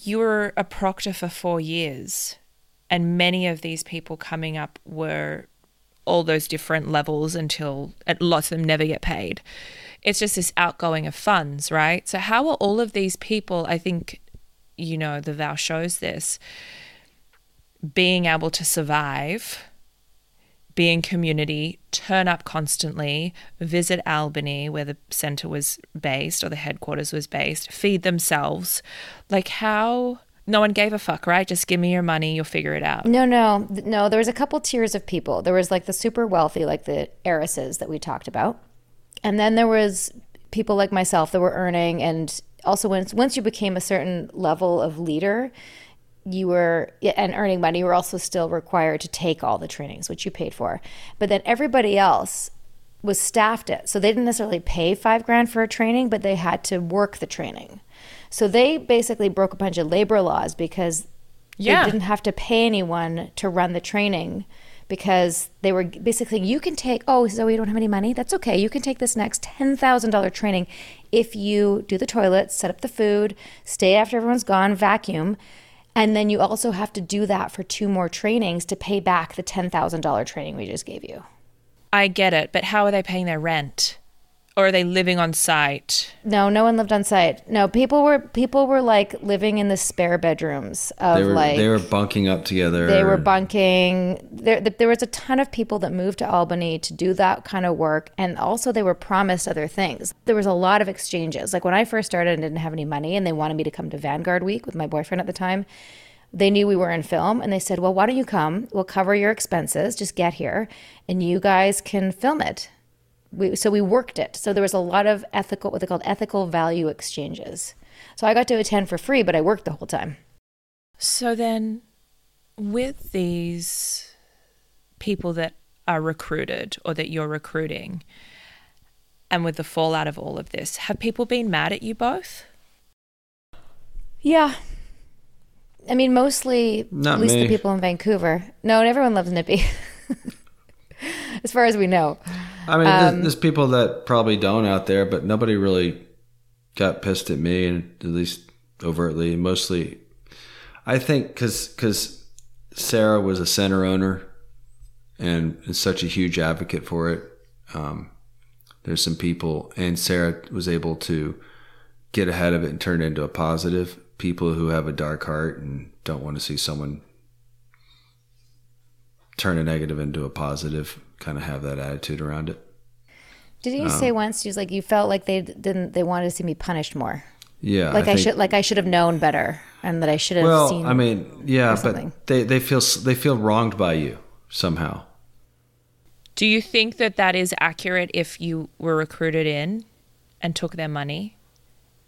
You were a proctor for four years, and many of these people coming up were all those different levels until lots of them never get paid. It's just this outgoing of funds, right? So, how are all of these people? I think, you know, the vow shows this being able to survive, be in community, turn up constantly, visit Albany, where the center was based or the headquarters was based, feed themselves. Like, how no one gave a fuck, right? Just give me your money, you'll figure it out. No, no, no. There was a couple tiers of people. There was like the super wealthy, like the heiresses that we talked about, and then there was people like myself that were earning, and also once once you became a certain level of leader, you were and earning money. You were also still required to take all the trainings, which you paid for. But then everybody else was staffed it, so they didn't necessarily pay five grand for a training, but they had to work the training. So they basically broke a bunch of labor laws because Yeah. they didn't have to pay anyone to run the training because they were basically you can take oh Zoe you don't have any money that's okay you can take this next $10,000 training if you do the toilets set up the food stay after everyone's gone vacuum and then you also have to do that for two more trainings to pay back the $10,000 training we just gave you I get it, but how are they paying their rent? Or are they living on site? no no one lived on site no people were people were like living in the spare bedrooms of They were like they were bunking up together. They were bunking. There, there was a ton of people that moved to Albany to do that kind of work, and also they were promised other things. There was a lot of exchanges. Like when I first started and didn't have any money, and they wanted me to come to Vanguard Week with my boyfriend at the time. They knew we were in film, and they said, "Well, why don't you come? We'll cover your expenses. Just get here, and you guys can film it." We, so we worked it. So there was a lot of ethical, what they called ethical value exchanges. So I got to attend for free, but I worked the whole time. So then, with these people that are recruited or that you're recruiting, and with the fallout of all of this, have people been mad at you both? Yeah. I mean, mostly, Not at least me. the people in Vancouver. No, and everyone loves Nippy. as far as we know. I mean, there's, um, there's people that probably don't out there, but nobody really got pissed at me, and at least overtly. Mostly, I think because Sarah was a center owner and is such a huge advocate for it. Um, there's some people, and Sarah was able to get ahead of it and turn it into a positive. People who have a dark heart and don't want to see someone turn a negative into a positive kind of have that attitude around it. Did you um, say once, you was like, you felt like they didn't, they wanted to see me punished more. Yeah, Like I, think- should, like I should have known better and that I should have Well, seen. I mean, yeah, but they they feel they feel wronged by you somehow. Do you think that that is accurate if you were recruited in and took their money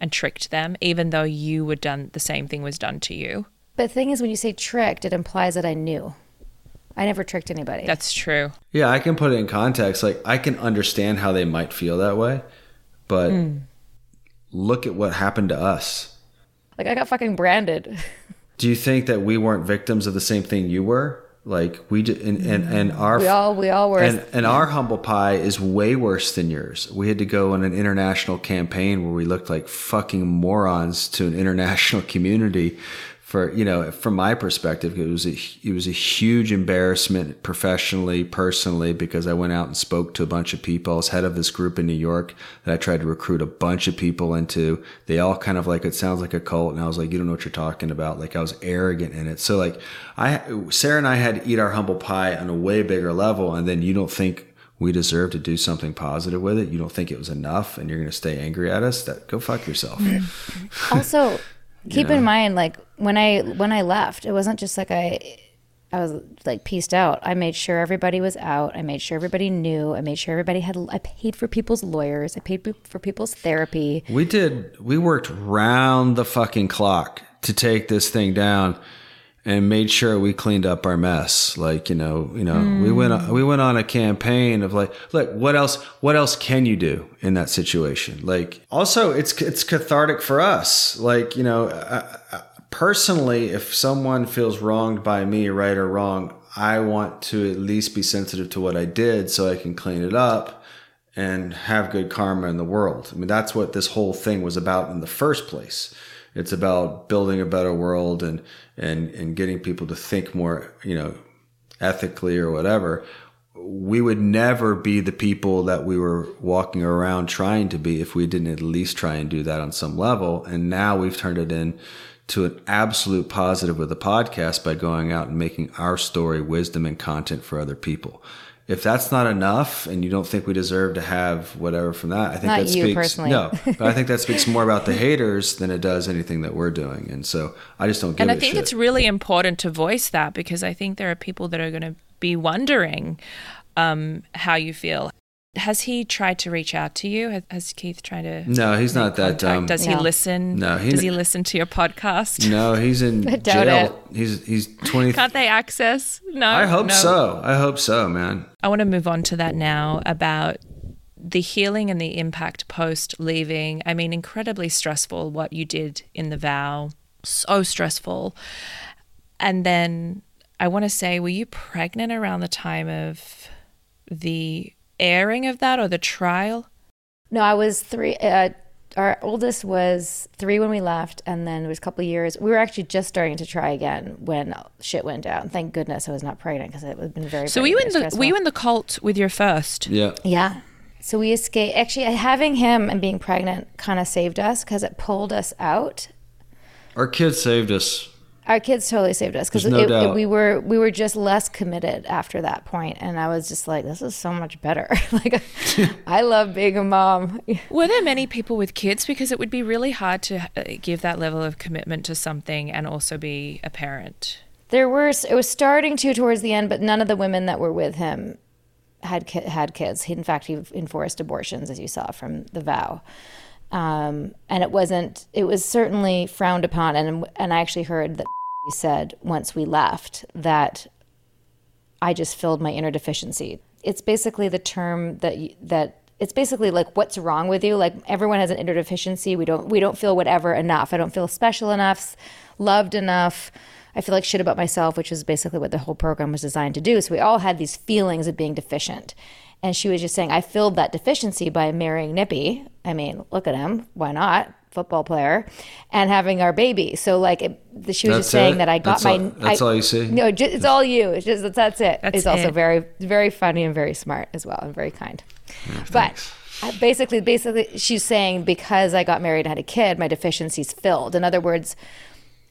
and tricked them, even though you were done, the same thing was done to you? but the thing is, when you say tricked, it implies that I knew. I never tricked anybody. That's true. Yeah, I can put it in context. Like I can understand how they might feel that way, but hmm. look at what happened to us. like I got fucking branded. Do you think that we weren't victims of the same thing you were? Like we did, and, and, mm. and our We all- we all were- and, and our humble pie is way worse than yours. We had to go on an international campaign where we looked like fucking morons to an international community. For you know, from my perspective, it was a it was a huge embarrassment professionally, personally, because I went out and spoke to a bunch of people. I was head of this group in New York that I tried to recruit a bunch of people into. They all kind of like it sounds like a cult, and I was like, you don't know what you're talking about. Like I was arrogant in it. So like I, Sarah and I had to eat our humble pie on a way bigger level, and then you don't think we deserve to do something positive with it. You don't think it was enough, and you're going to stay angry at us. That go fuck yourself. also keep in mind like when i when i left it wasn't just like i i was like pieced out. I made sure everybody was out. I made sure everybody knew. I made sure everybody had i paid for people's lawyers. I paid for people's therapy. We did. We worked round the fucking clock to take this thing down, and made sure we cleaned up our mess. Like you know, you know, we went on, we went on a campaign of like, look, what else? What else can you do in that situation? Like, also, it's it's cathartic for us. Like you know, uh, uh, personally, if someone feels wronged by me, right or wrong, I want to at least be sensitive to what I did so I can clean it up and have good karma in the world. I mean, that's what this whole thing was about in the first place. It's about building a better world and and and getting people to think more, you know, ethically or whatever. We would never be the people that we were walking around trying to be if we didn't at least try and do that on some level. And now we've turned it in to an absolute positive with the podcast by going out and making our story wisdom and content for other people. If that's not enough and you don't think we deserve to have whatever from that, I think Not that you speaks personally. no, but I think that speaks more about the haters than it does anything that we're doing. And so I just don't give and I think shit. it's really important to voice that because I think there are people that are going to be wondering um, how you feel. Has he tried to reach out to you? Has, has Keith tried to? No, he's make not that contact? dumb. Does he listen? No, he- Does he listen to your podcast? no, he's in I doubt jail. He's he's twenty. Can't they access? No. I hope no. so. I hope so, man. I want to move on to that now about the healing and the impact post leaving. I mean, incredibly stressful what you did in the vow. So stressful. And then I want to say, were you pregnant around the time of the airing of that or the trial? no i was three uh, our oldest was three when we left and then it was a couple of years we were actually just starting to try again when shit went down thank goodness i was not pregnant because it would have been very So were very, you in the stressful. were you in the cult with your first? Yeah. Yeah. So we escaped. Actually, having him and being pregnant kind of saved us because it pulled us out. Our kids saved us. Our kids totally saved us because no we were we were just less committed after that point, and I was just like, this is so much better. like, I love being a mom. Were there many people with kids? Because it would be really hard to uh, give that level of commitment to something and also be a parent. There were it was starting to towards the end, but none of the women that were with him had had kids. He, in fact, he enforced abortions, as you saw from the vow. Um, and it wasn't. It was certainly frowned upon. And and I actually heard that he said once we left that I just filled my inner deficiency. It's basically the term that that it's basically like what's wrong with you. Like everyone has an inner deficiency. We don't we don't feel whatever enough. I don't feel special enough, loved enough. I feel like shit about myself, which is basically what the whole program was designed to do. So we all had these feelings of being deficient. And she was just saying, I filled that deficiency by marrying Nippy. I mean, look at him. Why not? Football player, and having our baby. So like, it, she was That's just saying it? that I got That's my. all- that's I- all you see? No, ju- it's all you. It's just that's, that's it. That's it's also very very funny and very smart as well and very kind. but uh, basically, basically, she's saying because I got married and had a kid, my deficiency's filled. In other words,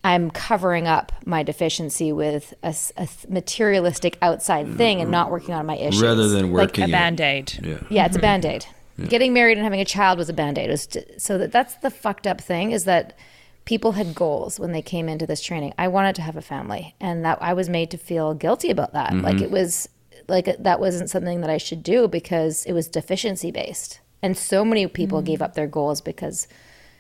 I'm covering up my deficiency with a, th- materialistic outside thing and not working on my issues. Rather than Like, working A it. band aid. Yeah. yeah, it's a band aid. Getting married and having a child was a band aid. So that that's the fucked up thing is that people had goals when they came into this training. I wanted to have a family, and that I was made to feel guilty about that. Mm-hmm. Like it was like uh, that wasn't something that I should do because it was deficiency based, and so many people mm. gave up their goals because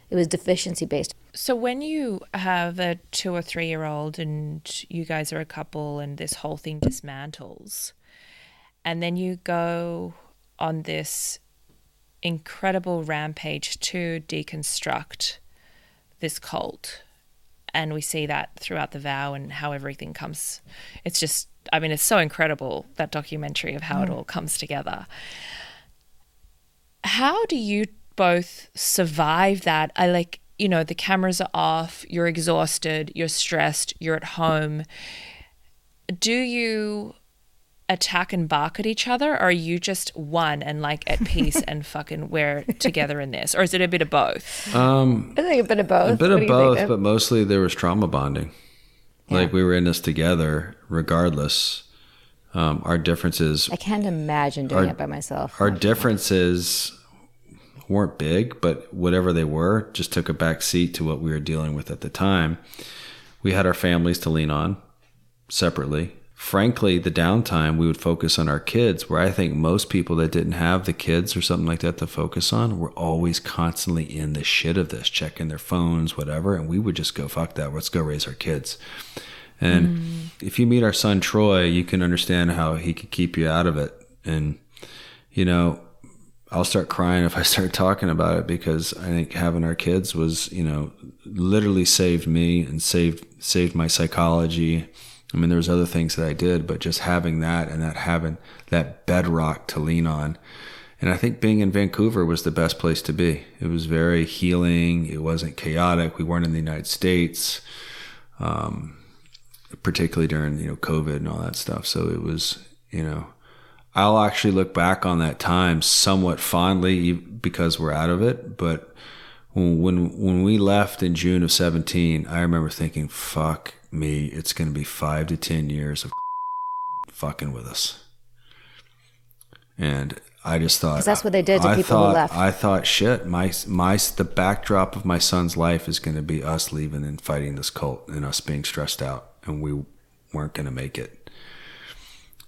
it was deficiency based. So when you have a two or three year old and you guys are a couple and this whole thing dismantles, and then you go on this incredible rampage to deconstruct this cult and we see that throughout the vow and how everything comes. It's just, I mean, it's so incredible that documentary of how it mm. all comes together. How do you both survive that? I like, you know, the cameras are off, you're exhausted, you're stressed, you're at home. Do you attack and bark at each other, or are you just one and like at peace and fucking we're together in this? Or is it a bit of both? Um, I think a bit of both. a bit What of do think, both, Dave? but mostly there was trauma bonding. Like we were in this together, regardless. Um, our differences, I can't imagine doing Our- it by myself. our differences weren't big, but whatever they were, just took a back seat to what we were dealing with at the time. We had our families to lean on separately. Frankly, the downtime we would focus on our kids, where I think most people that didn't have the kids or something like that to focus on were always constantly in the shit of this, checking their phones, whatever. And we would just go, fuck that, let's go raise our kids. And mm. if you meet our son Troy, you can understand how he could keep you out of it. And, you know, I'll start crying if I start talking about it because I think having our kids was, you know, literally saved me and saved saved my psychology. I mean, there was other things that I did, but just having that and that having that bedrock to lean on. And I think being in Vancouver was the best place to be. It was very healing. It wasn't chaotic. We weren't in the United States, um, particularly during you know COVID and all that stuff. So it was, you know, I'll actually look back on that time somewhat fondly because we're out of it. But when when, we left in June of 17, I remember thinking, "Fuck me, it's going to be five to ten years of fucking with us." And I just thought that's what they did to I people who thought- left. I thought, shit, my my the backdrop of my son's life is going to be us leaving and fighting this cult and us being stressed out, and we weren't going to make it.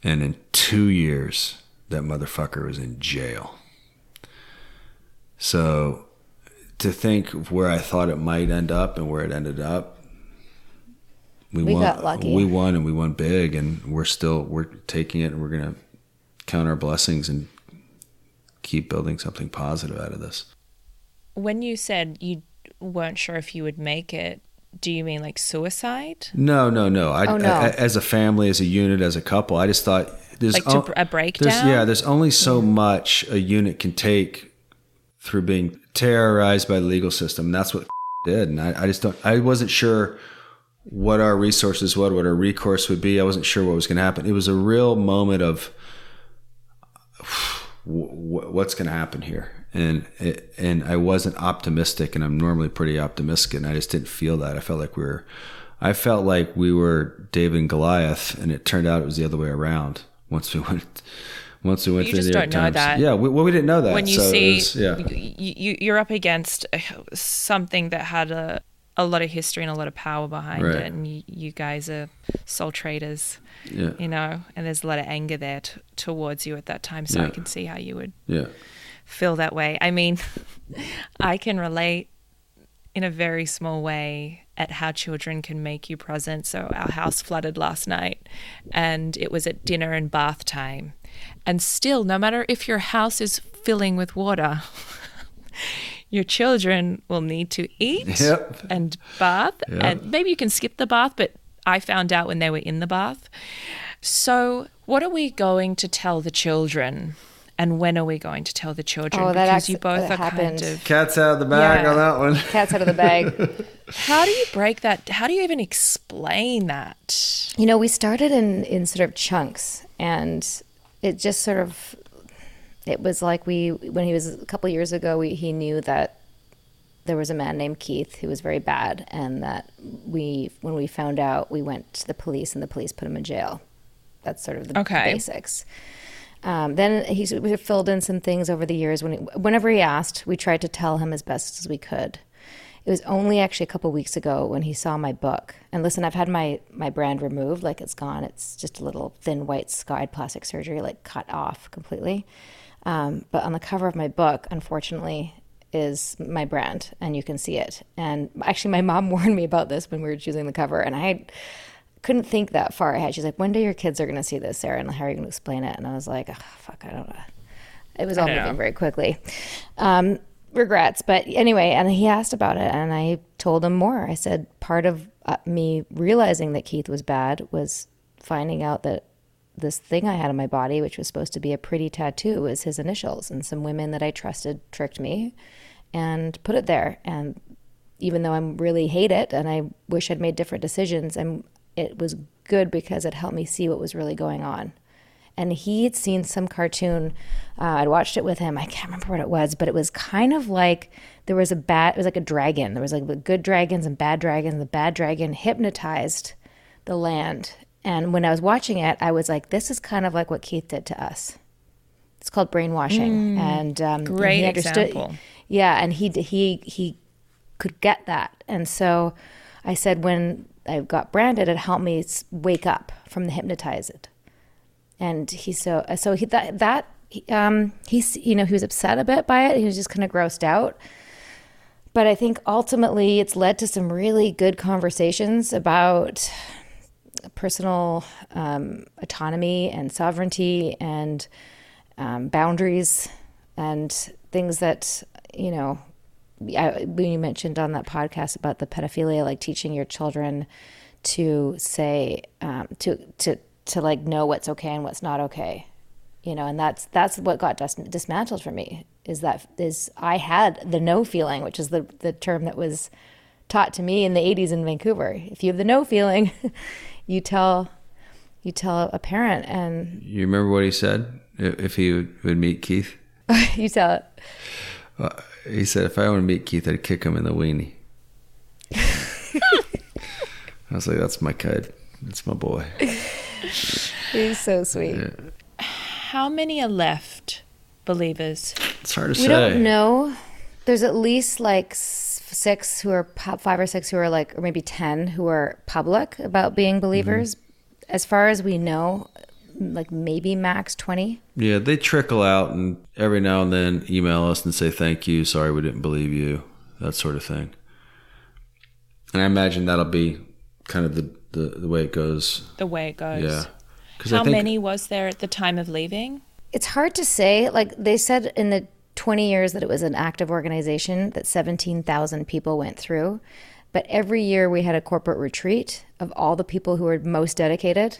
And in two years, that motherfucker was in jail. So to think of where I thought it might end up and where it ended up, we, We won. got lucky. We won and we won big, and we're still we're taking it and we're gonna count our blessings and keep building something positive out of this. When you said you weren't sure if you would make it, do you mean like suicide? No, no, no. I, Oh, no. I- as a family, as a unit, as a couple, I just thought there's Like to o- a breakdown? There's, yeah, there's only so mm-hmm. much a unit can take through being terrorized by the legal system. And that's what did, and I, I just don't. I wasn't sure what our resources would, what our recourse would be. I wasn't sure what was going to happen. It was a real moment of w- what's going to happen here and and I wasn't optimistic and I'm normally pretty optimistic and I just didn't feel that I felt like we were I felt like we were David and Goliath and it turned out it was the other way around once we went once we went You through just the don't know times. that. yeah we, well we didn't know that when you so see was- yeah you, you, you're up against something that had a, a lot of history and a lot of power behind Right. it and you, you guys are sole traders yeah you know and there's a lot of anger there t- towards you at that time so i can see how you would yeah feel that way i mean i can relate in a very small way at how children can make you present. So our house flooded last night and it was at dinner and bath time. And still, no matter if your house is filling with water, your children will need to eat Yep. and bath. Yep. And maybe you can skip the bath, but I found out when they were in the bath. So, what are we going to tell the children? And when are we going to tell the children? Oh, that because you both that are happened. kind of cat's out of the bag Yeah. on that one Cat's out of the bag. How do you break that? How do you even explain that? You know, we started in in sort of chunks, and it just sort of it was like we when he was a couple years ago, we, he knew that there was a man named Keith who was very bad, and that we when we found out, we went to the police, and the police put him in jail. That's sort of the Okay. basics. Um, then we filled in some things over the years. When he, whenever he asked, we tried to tell him as best as we could. It was only actually a couple weeks ago when he saw my book. And listen, I've had my my brand removed, like it's gone. It's just a little thin white sky plastic surgery, like cut off completely. Um, but on the cover of my book, unfortunately, is my brand, and you can see it. And actually, my mom warned me about this when we were choosing the cover, and I couldn't think that far ahead. She's like, "One day your kids are going to see this, Sarah, and how are you going to explain it?" And I was like, oh, "Fuck, I don't know." It was all moving very quickly. Um, regrets. But anyway, and he asked about it, and I told him more. I said part of uh, me realizing that Keith was bad was finding out that this thing I had on my body, which was supposed to be a pretty tattoo, was his initials. And some women that I trusted tricked me and put it there. And even though I really hate it and I wish I'd made different decisions, and it was good because it helped me see what was really going on. And he had seen some cartoon. Uh, I'd watched it with him. I can't remember what it was, but it was kind of like there was a bad. It was like a dragon. There was like the good dragons and bad dragons. The bad dragon hypnotized the land. And when I was watching it, I was like, "This is kind of like what Keith did to us." It's called brainwashing, and um, and Great he understood. example. Yeah, and he he he could get that. And so I said, when I got branded, it helped me wake up from the hypnotized. And he so so he that that um he's you know he was upset a bit by it. He was just kind of grossed out. But I think ultimately it's led to some really good conversations about personal um, autonomy and sovereignty and um, boundaries and things that you know I, when you mentioned on that podcast about the pedophilia like teaching your children to say um, to to to like know what's okay and what's not okay you know and that's that's what got dis- dismantled for me is that is i had the no feeling which is the the term that was taught to me in the 80s in vancouver. If you have the no feeling you tell you tell a parent and You remember what he said? If he would, would meet Keith? you tell He said, if I want to meet Keith, I'd kick him in the weenie. I was like, that's my kid. That's my boy. he's so sweet How many are left, believers? It's hard to we say. We don't know there's at least like six who are pu- five or six who are like or maybe ten who are public about being mm-hmm. believers as far as we know like maybe max 20 Yeah, they trickle out and every now and then email us and say thank you, sorry we didn't believe you, that sort of thing. And I imagine that'll be kind of the, the, the way it goes. The way it goes. Yeah. Because How think many was there at the time of leaving? it's hard to say like they said in the 20 years that it was an active organization that 17,000 people went through but every year we had a corporate retreat of all the people who were most dedicated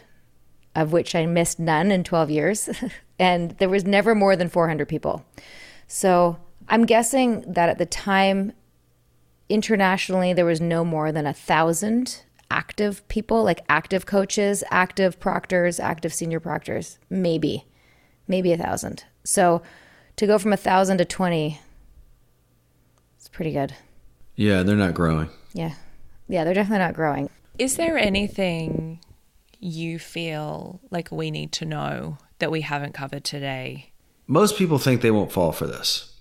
of which I missed none in 12 years and there was never more than 400 people. So I'm guessing that at the time internationally there was no more than a thousand active people like active coaches active proctors active senior proctors. Maybe maybe a thousand. So to go from a thousand to 20 it's pretty good. Yeah, they're not growing. yeah. Yeah they're definitely not growing. Is there anything you feel like we need to know that we haven't covered today? Most people think they won't fall for this.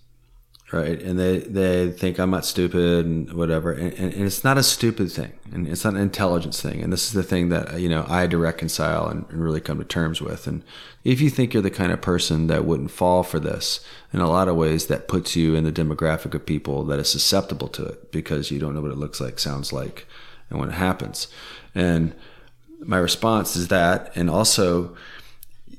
Right. And they, they think I'm not stupid and whatever. And, and, it's not a stupid thing. And it's not an intelligence thing. And this is the thing that, you know, I had to reconcile and, and really come to terms with. And if you think you're the kind of person that wouldn't fall for this, in a lot of ways, that puts you in the demographic of people that is susceptible to it because you don't know what it looks like, sounds like, and when it happens. And my response is that. And also,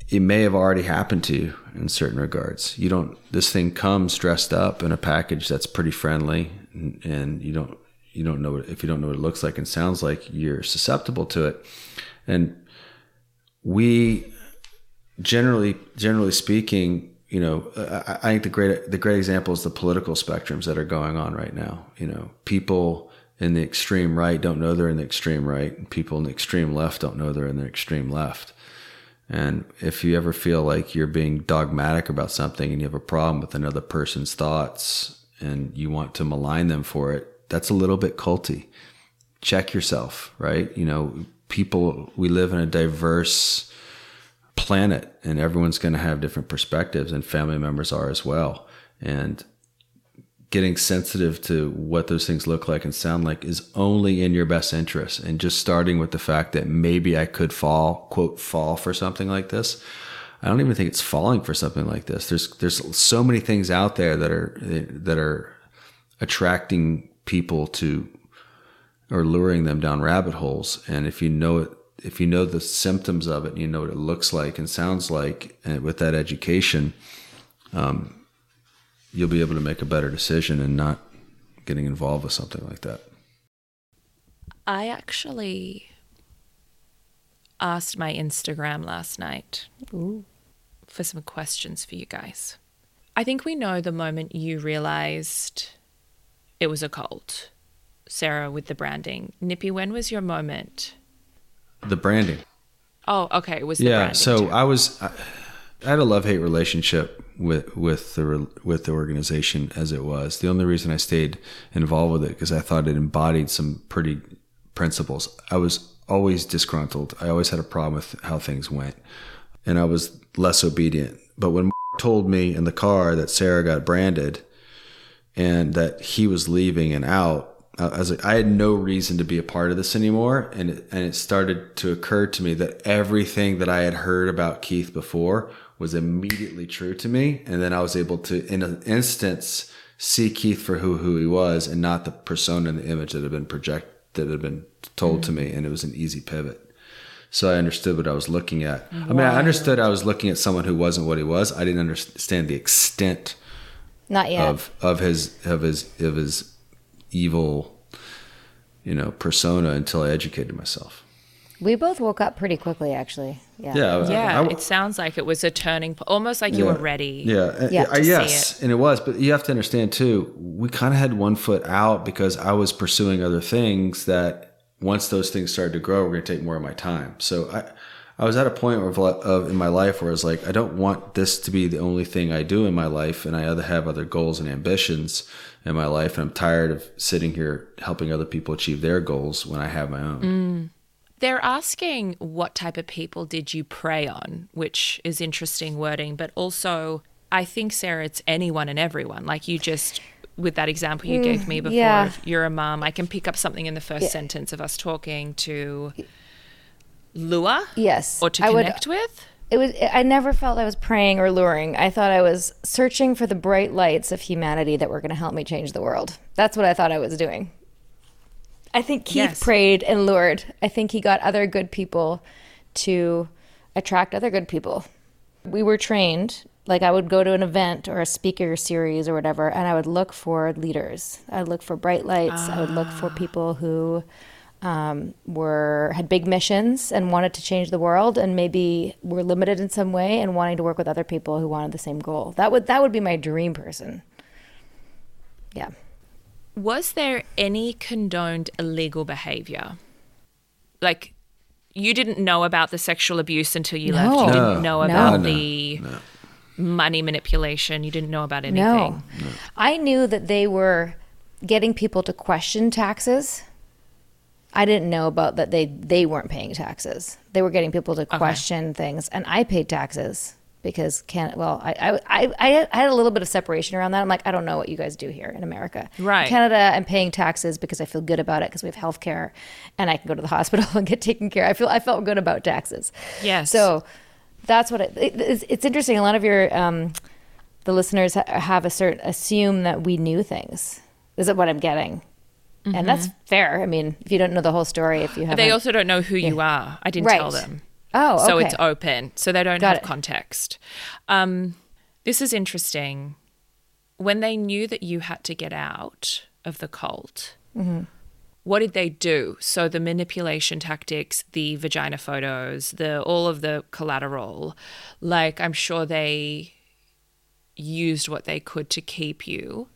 it may have already happened to you in certain regards. You don't. This thing comes dressed up in a package that's pretty friendly, and, and you don't. You don't know if you don't know what it looks like and sounds like. You're susceptible to it, and we generally, generally speaking, you know, I, I think the great the great example is the political spectrums that are going on right now. You know, people in the extreme right don't know they're in the extreme right, people in the extreme left don't know they're in the extreme left. And if you ever feel like you're being dogmatic about something and you have a problem with another person's thoughts and you want to malign them for it, that's a little bit culty. Check yourself, right? You know, people, we live in a diverse planet and everyone's going to have different perspectives and family members are as well. And getting sensitive to what those things look like and sound like is only in your best interest. And just starting with the fact that maybe I could fall, quote, fall for something like this. I don't even think it's falling for something like this. There's there's so many things out there that are that are attracting people to or luring them down rabbit holes. And if you know it, if you know the symptoms of it, and you know what it looks like and sounds like, and with that education, um, you'll be able to make a better decision and not getting involved with something like that. I actually asked my Instagram last night for some questions for you guys. I think we know the moment you realized it was a cult. Sarah with the branding. Nippy, when was your moment? The branding. Oh, okay. It was the yeah branding. so too. i was I, I had a love-hate relationship with with the with the organization as it was. The only reason i stayed involved with it because i thought it embodied some pretty principles. I was always disgruntled. I always had a problem with how things went. And i was less obedient. But when told me in the car that sarah got branded and that he was leaving and out I was like, I had no reason to be a part of this anymore, and it, and it started to occur to me that everything that I had heard about Keith before was immediately true to me, and then I was able to, in an instance, see Keith for who who he was, and not the persona and the image that had been project that had been told to me, and it was an easy pivot. So I understood what I was looking at. I mean, I understood I was looking at someone who wasn't what he was. I didn't understand the extent Not yet. of of his of his of his evil you know persona until I educated myself. We both woke up pretty quickly, actually. Yeah. Yeah, yeah, I- it sounds like it was a turning, po- almost like you were ready. Yeah, uh, Yeah, I- to see yes, and it was. But you have to understand too. We kind of had one foot out because I was pursuing other things that once those things started to grow, were going to take more of my time. So I, I was at a point of, of in my life where I was like, I don't want this to be the only thing I do in my life, and I other have other goals and ambitions in my life, and I'm tired of sitting here helping other people achieve their goals when I have my own. Mm. They're asking what type of people did you prey on, which is interesting wording, but also I think Sarah, it's anyone and everyone. Like you just with that example you gave mm, me before, yeah. you're a mom. I can pick up something in the first sentence of us talking to lure Yes. or to I would- connect with. It was. I never felt I was preying or luring. I thought I was searching for the bright lights of humanity that were going to help me change the world. That's what I thought I was doing. I think Keith Yes. preyed and lured. I think he got other good people to attract other good people. We were trained. Like I would go to an event or a speaker series or whatever, and I would look for leaders. I would look for bright lights. I would look for people who um, were had big missions and wanted to change the world, and maybe were limited in some way and wanting to work with other people who wanted the same goal. That would that would be my dream person. Yeah. Was there any condoned illegal behavior? Like you didn't know about the sexual abuse until you left. You No. didn't know No. about No, the money manipulation. You didn't know about anything. No. I knew that they were getting people to question taxes. I didn't know about that they they weren't paying taxes. They were getting people to question things, and I paid taxes because can well I, I I I had a little bit of separation around that. I'm like I don't know what you guys do here in America. Right. In Canada, I'm paying taxes because I feel good about it because we have health care, and I can go to the hospital and get taken care. I feel I felt good about taxes. Yes. So that's what it, it- it's, it's interesting. A lot of your um, the listeners have a certain assume that we knew things. Is that what I'm getting? And that's fair. I mean, if you don't know the whole story, if you have, They also don't know who you are. I didn't Right. tell them. Oh, So it's open. So they don't Got have it. context. Um, this is interesting. When they knew that you had to get out of the cult, Mm-hmm. what did they do? So the manipulation tactics, the vagina photos, the all of the collateral, like I'm sure they used what they could to keep you.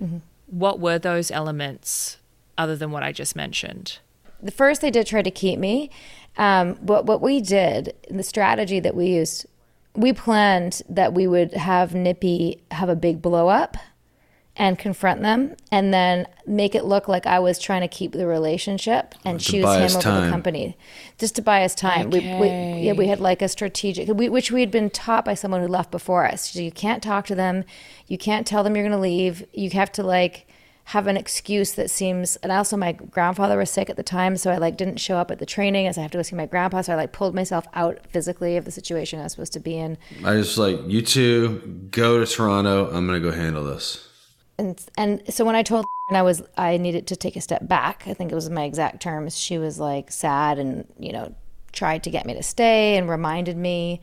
Mm-hmm. What were those elements other than what I just mentioned? the first they did try to keep me. Um, what what we did, the strategy that we used, we planned that we would have Nippy have a big blow up and confront them, and then make it look like I was trying to keep the relationship and To choose him over time. the company, just to buy us time. We, we yeah we had like a strategic, we, which we had been taught by someone who left before us. So you can't talk to them, you can't tell them you're going to leave. You have to like have an excuse that seems and also my grandfather was sick at the time so i like didn't show up at the training as i have to go see my grandpa so i like pulled myself out physically of the situation i was supposed to be in I was like, you two go to Toronto. I'm gonna go handle this. and and so when i told and i was i needed to take a step back i think it was my exact terms she was like sad and you know tried to get me to stay and reminded me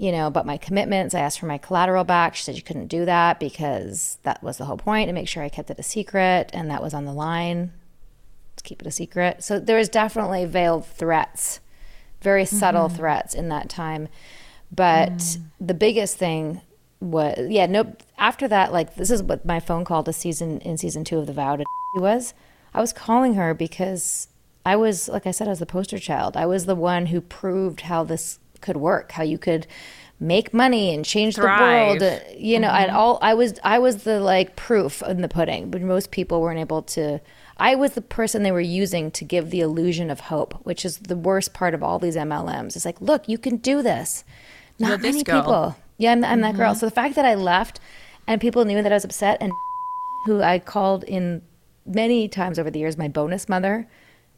you know, but my commitments, I asked for my collateral back. She said you couldn't do that because that was the whole point to make sure I kept it a secret and that was on the line to keep it a secret. So there was definitely veiled threats, very subtle mm-hmm. threats in that time. But mm. the biggest thing was, yeah, nope. After that, like, this is what my phone call to season in season two of The Vow to was. I was calling her because I was, like I said, I was the poster child. I was the one who proved how this could work, how you could make money and change Thrive. the world. You know, and all I was, I was the like proof in the pudding, but most people weren't able to. I was the person they were using to give the illusion of hope, which is the worst part of all these MLMs. It's like, look, you can do this. Not You're many girl. people. Yeah, I'm, I'm that girl. So the fact that I left and people knew that I was upset and who I called in many times over the years, my bonus mother,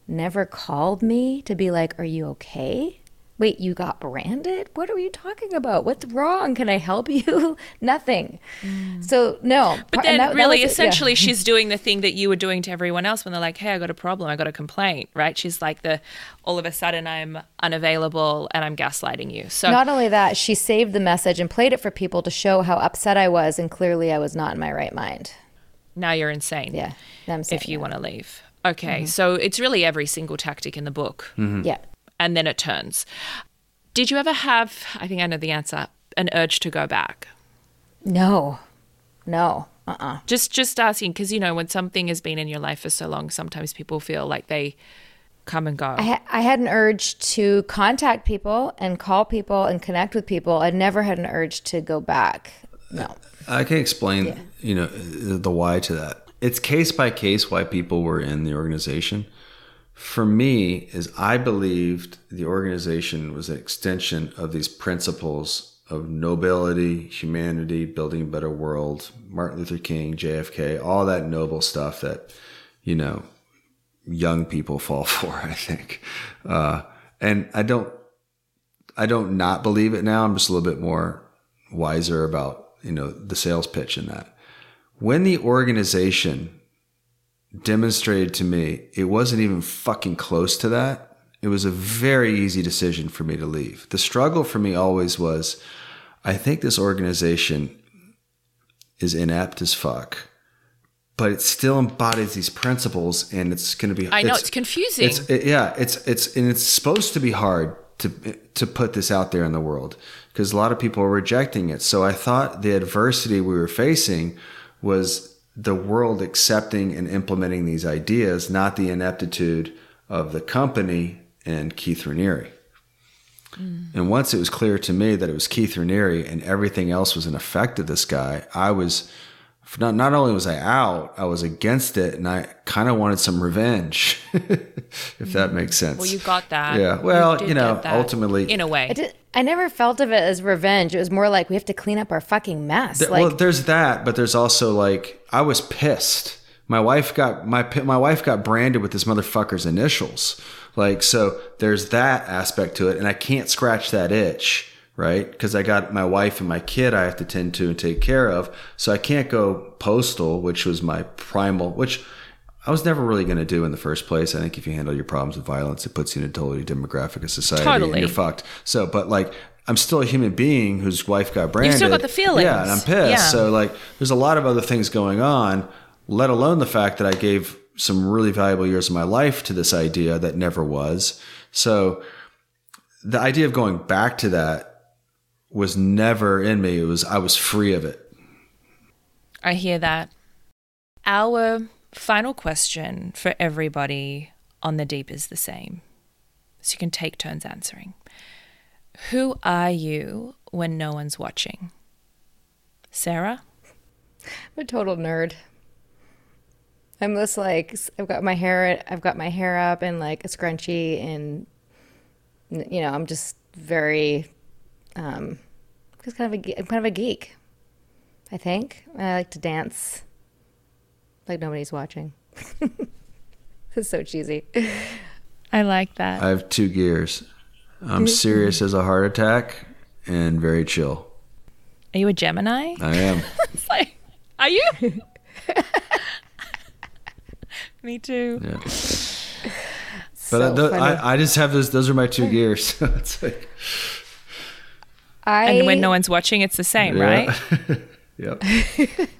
never called me to be like, Are you okay? Wait, you got branded? What are you talking about? What's wrong? Can I help you? Nothing. Mm. So, no. But then, that- that really, was it, yeah. essentially, she's doing the thing that you were doing to everyone else when they're like, "Hey, I got a problem. I got a complaint." Right? She's like the, all of a sudden, I'm unavailable and I'm gaslighting you. So Not only that, she saved the message and played it for people to show how upset I was, and clearly I was not in my right mind. now you're insane. Yeah. I'm saying If you want to leave. Okay, mm-hmm. so it's really every single tactic in the book. Mm-hmm. Yeah. And then it turns. Did you ever have, I think I know the answer, an urge to go back? No. No. Uh uh Just just asking because you know when something has been in your life for so long, sometimes people feel like they come and go. I, ha- I had an urge to contact people and call people and connect with people. I never had an urge to go back. No. I can explain, yeah. you know, the why to that. It's case by case why people were in the organization. For me, is I believed the organization was an extension of these principles of nobility, humanity, building a better world, Martin Luther King, JFK, all that noble stuff that, you know, young people fall for, I think. Uh, and I don't, I don't not believe it now. I'm just a little bit more wiser about, you know, the sales pitch in that. When the organization demonstrated to me it wasn't even fucking close to that, it was a very easy decision for me to leave. The struggle for me always was I think this organization is inept as fuck, but it still embodies these principles and it's going to be I know it's, confusing. it's it, yeah, it's it's and it's supposed to be hard to to put this out there in the world because a lot of people are rejecting it. So I thought the adversity we were facing was the world accepting and implementing these ideas, not the ineptitude of the company and Keith Raniere. Mm. And once it was clear to me that it was Keith Raniere and everything else was an effect of this guy, I was not not only was I out, I was against it, and I kind of wanted some revenge, if that makes sense. well, you got that. Yeah. Well, did you know, ultimately- in a way. I, did, I never felt of it as revenge. It was more like we have to clean up our fucking mess. Th- like, well, there's that, but there's also like I was pissed. My wife got my my wife got branded with this motherfucker's initials. Like so, there's that aspect to it, and I can't scratch that itch, right? Because I got my wife and my kid I have to tend to and take care of, so I can't go postal, which was my primal, which I was never really going to do in the first place. I think if you handle your problems with violence, it puts you in a totally demographic of society, Totally. and you're fucked. So, but like. I'm still a human being whose wife got branded. You still got the feelings. Yeah, and I'm pissed. Yeah. So like there's a lot of other things going on, let alone the fact that I gave some really valuable years of my life to this idea that never was. So the idea of going back to that was never in me. It was I was free of it. I hear that. Our final question for everybody on the deep is the same. So you can take turns answering. Who are you when no one's watching? Sarah? I'm a total nerd. I'm just like I've got my hair I've got my hair up and like a scrunchie and you know I'm just very um just kind of a ge- I'm kind of a geek. I think I like to dance like nobody's watching. it's so cheesy. I like that. I have two gears. I'm serious as a heart attack and very chill. Are you a Gemini? I am. It's like, are you? Me too. Yeah. But So uh, th- I, I just have those. Those are my two gears. it's like I and when no one's watching, it's the same, right? yep.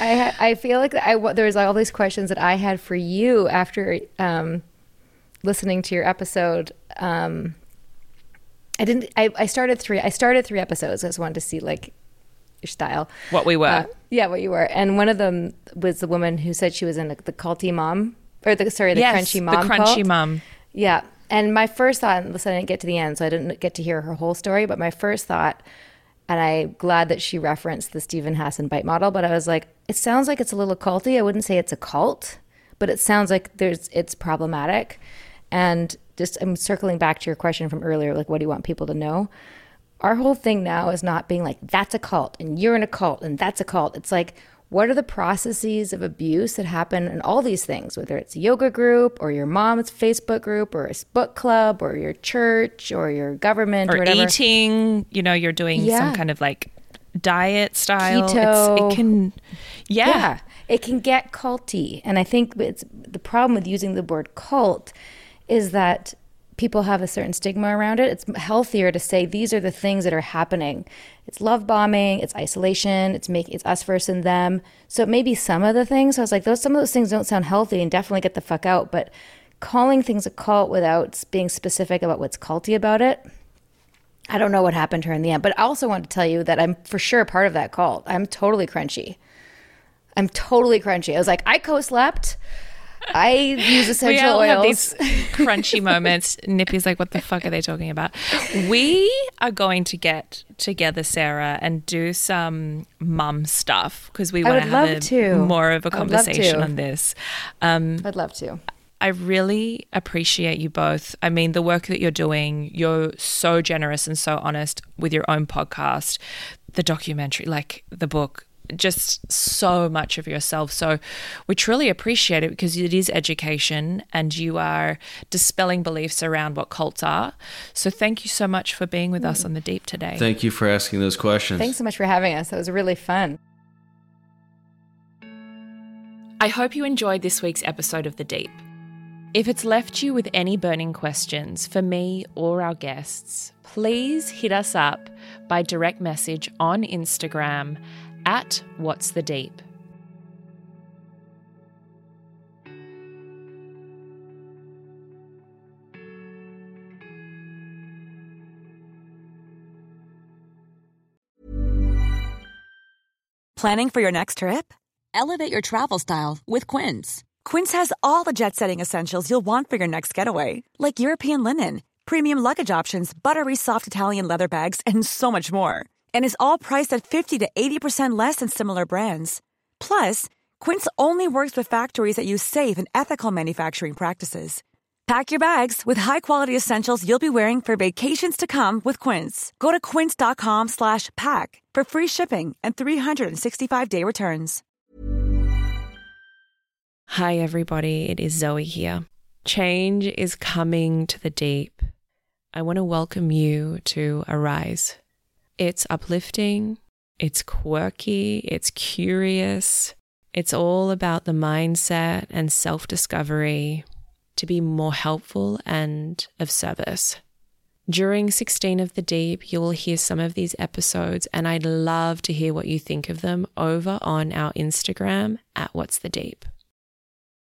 I ha- I feel like I there was all these questions that I had for you after um, listening to your episode. Um, I didn't. I, I started three. I started three episodes. I just wanted to see like your style. What we were. Uh, yeah, what you were. And one of them was the woman who said she was in the, the culty mom, or the sorry, the yes, crunchy mom. the crunchy cult. mom. Yeah. And my first thought, and listen, I didn't get to the end, so I didn't get to hear her whole story, but my first thought, and I'm glad that she referenced the Steven Hassan bite model, but I was like, it sounds like it's a little culty. I wouldn't say it's a cult, but it sounds like there's it's problematic. And just I'm circling back to your question from earlier, like what do you want people to know? Our whole thing now is not being like, that's a cult and you're in a cult and that's a cult. It's like, what are the processes of abuse that happen in all these things, whether it's a yoga group or your mom's Facebook group or a book club or your church or your government or, or whatever. eating. You know, you're doing Yeah. some kind of like diet style. It's, Keto. it can, yeah. yeah, it can get culty. And I think it's the problem with using the word cult is that people have a certain stigma around it. It's healthier to say these are the things that are happening. It's love bombing, it's isolation, it's make it's us versus them. So it may be some of the things. So I was like, those some of those things don't sound healthy and definitely get the fuck out. But calling things a cult without being specific about what's culty about it, I don't know what happened to her in the end. But I also want to tell you that I'm for sure part of that cult. I'm totally crunchy. I'm totally crunchy. I was like, I co-slept. I use We essential all oils. have these crunchy moments. Nippy's like, what the fuck are they talking about? We are going to get together, Sarah, and do some mum stuff because we want to have a, to. more of a conversation on this. Um, I'd love to. I really appreciate you both. I mean, the work that you're doing, you're so generous and so honest with your own podcast, the documentary, like the book, just so much of yourself. So we truly appreciate it because it is education and you are dispelling beliefs around what cults are. So thank you so much for being with us on the deep today. Thank you for asking those questions. Thanks so much for having us. It was really fun. I hope you enjoyed this week's episode of The Deep. If it's left you with any burning questions for me or our guests, please hit us up by direct message on Instagram at What's the Deep. Planning for your next trip? Elevate your travel style with Quince. Quince has all the jet setting essentials you'll want for your next getaway, like European linen, premium luggage options, buttery soft Italian leather bags, and so much more. And is all priced at 50 to 80% less than similar brands. Plus, Quince only works with factories that use safe and ethical manufacturing practices. Pack your bags with high-quality essentials you'll be wearing for vacations to come with Quince. Go to quince.com slash pack for free shipping and 365-day returns. Hi, everybody. It is Zoe here. Change is coming to the deep. I want to welcome you to Arise. It's uplifting, it's quirky, it's curious. It's all about the mindset and self discovery to be more helpful and of service. During 16 of the Deep, you will hear some of these episodes, and I'd love to hear what you think of them over on our Instagram at What's the Deep.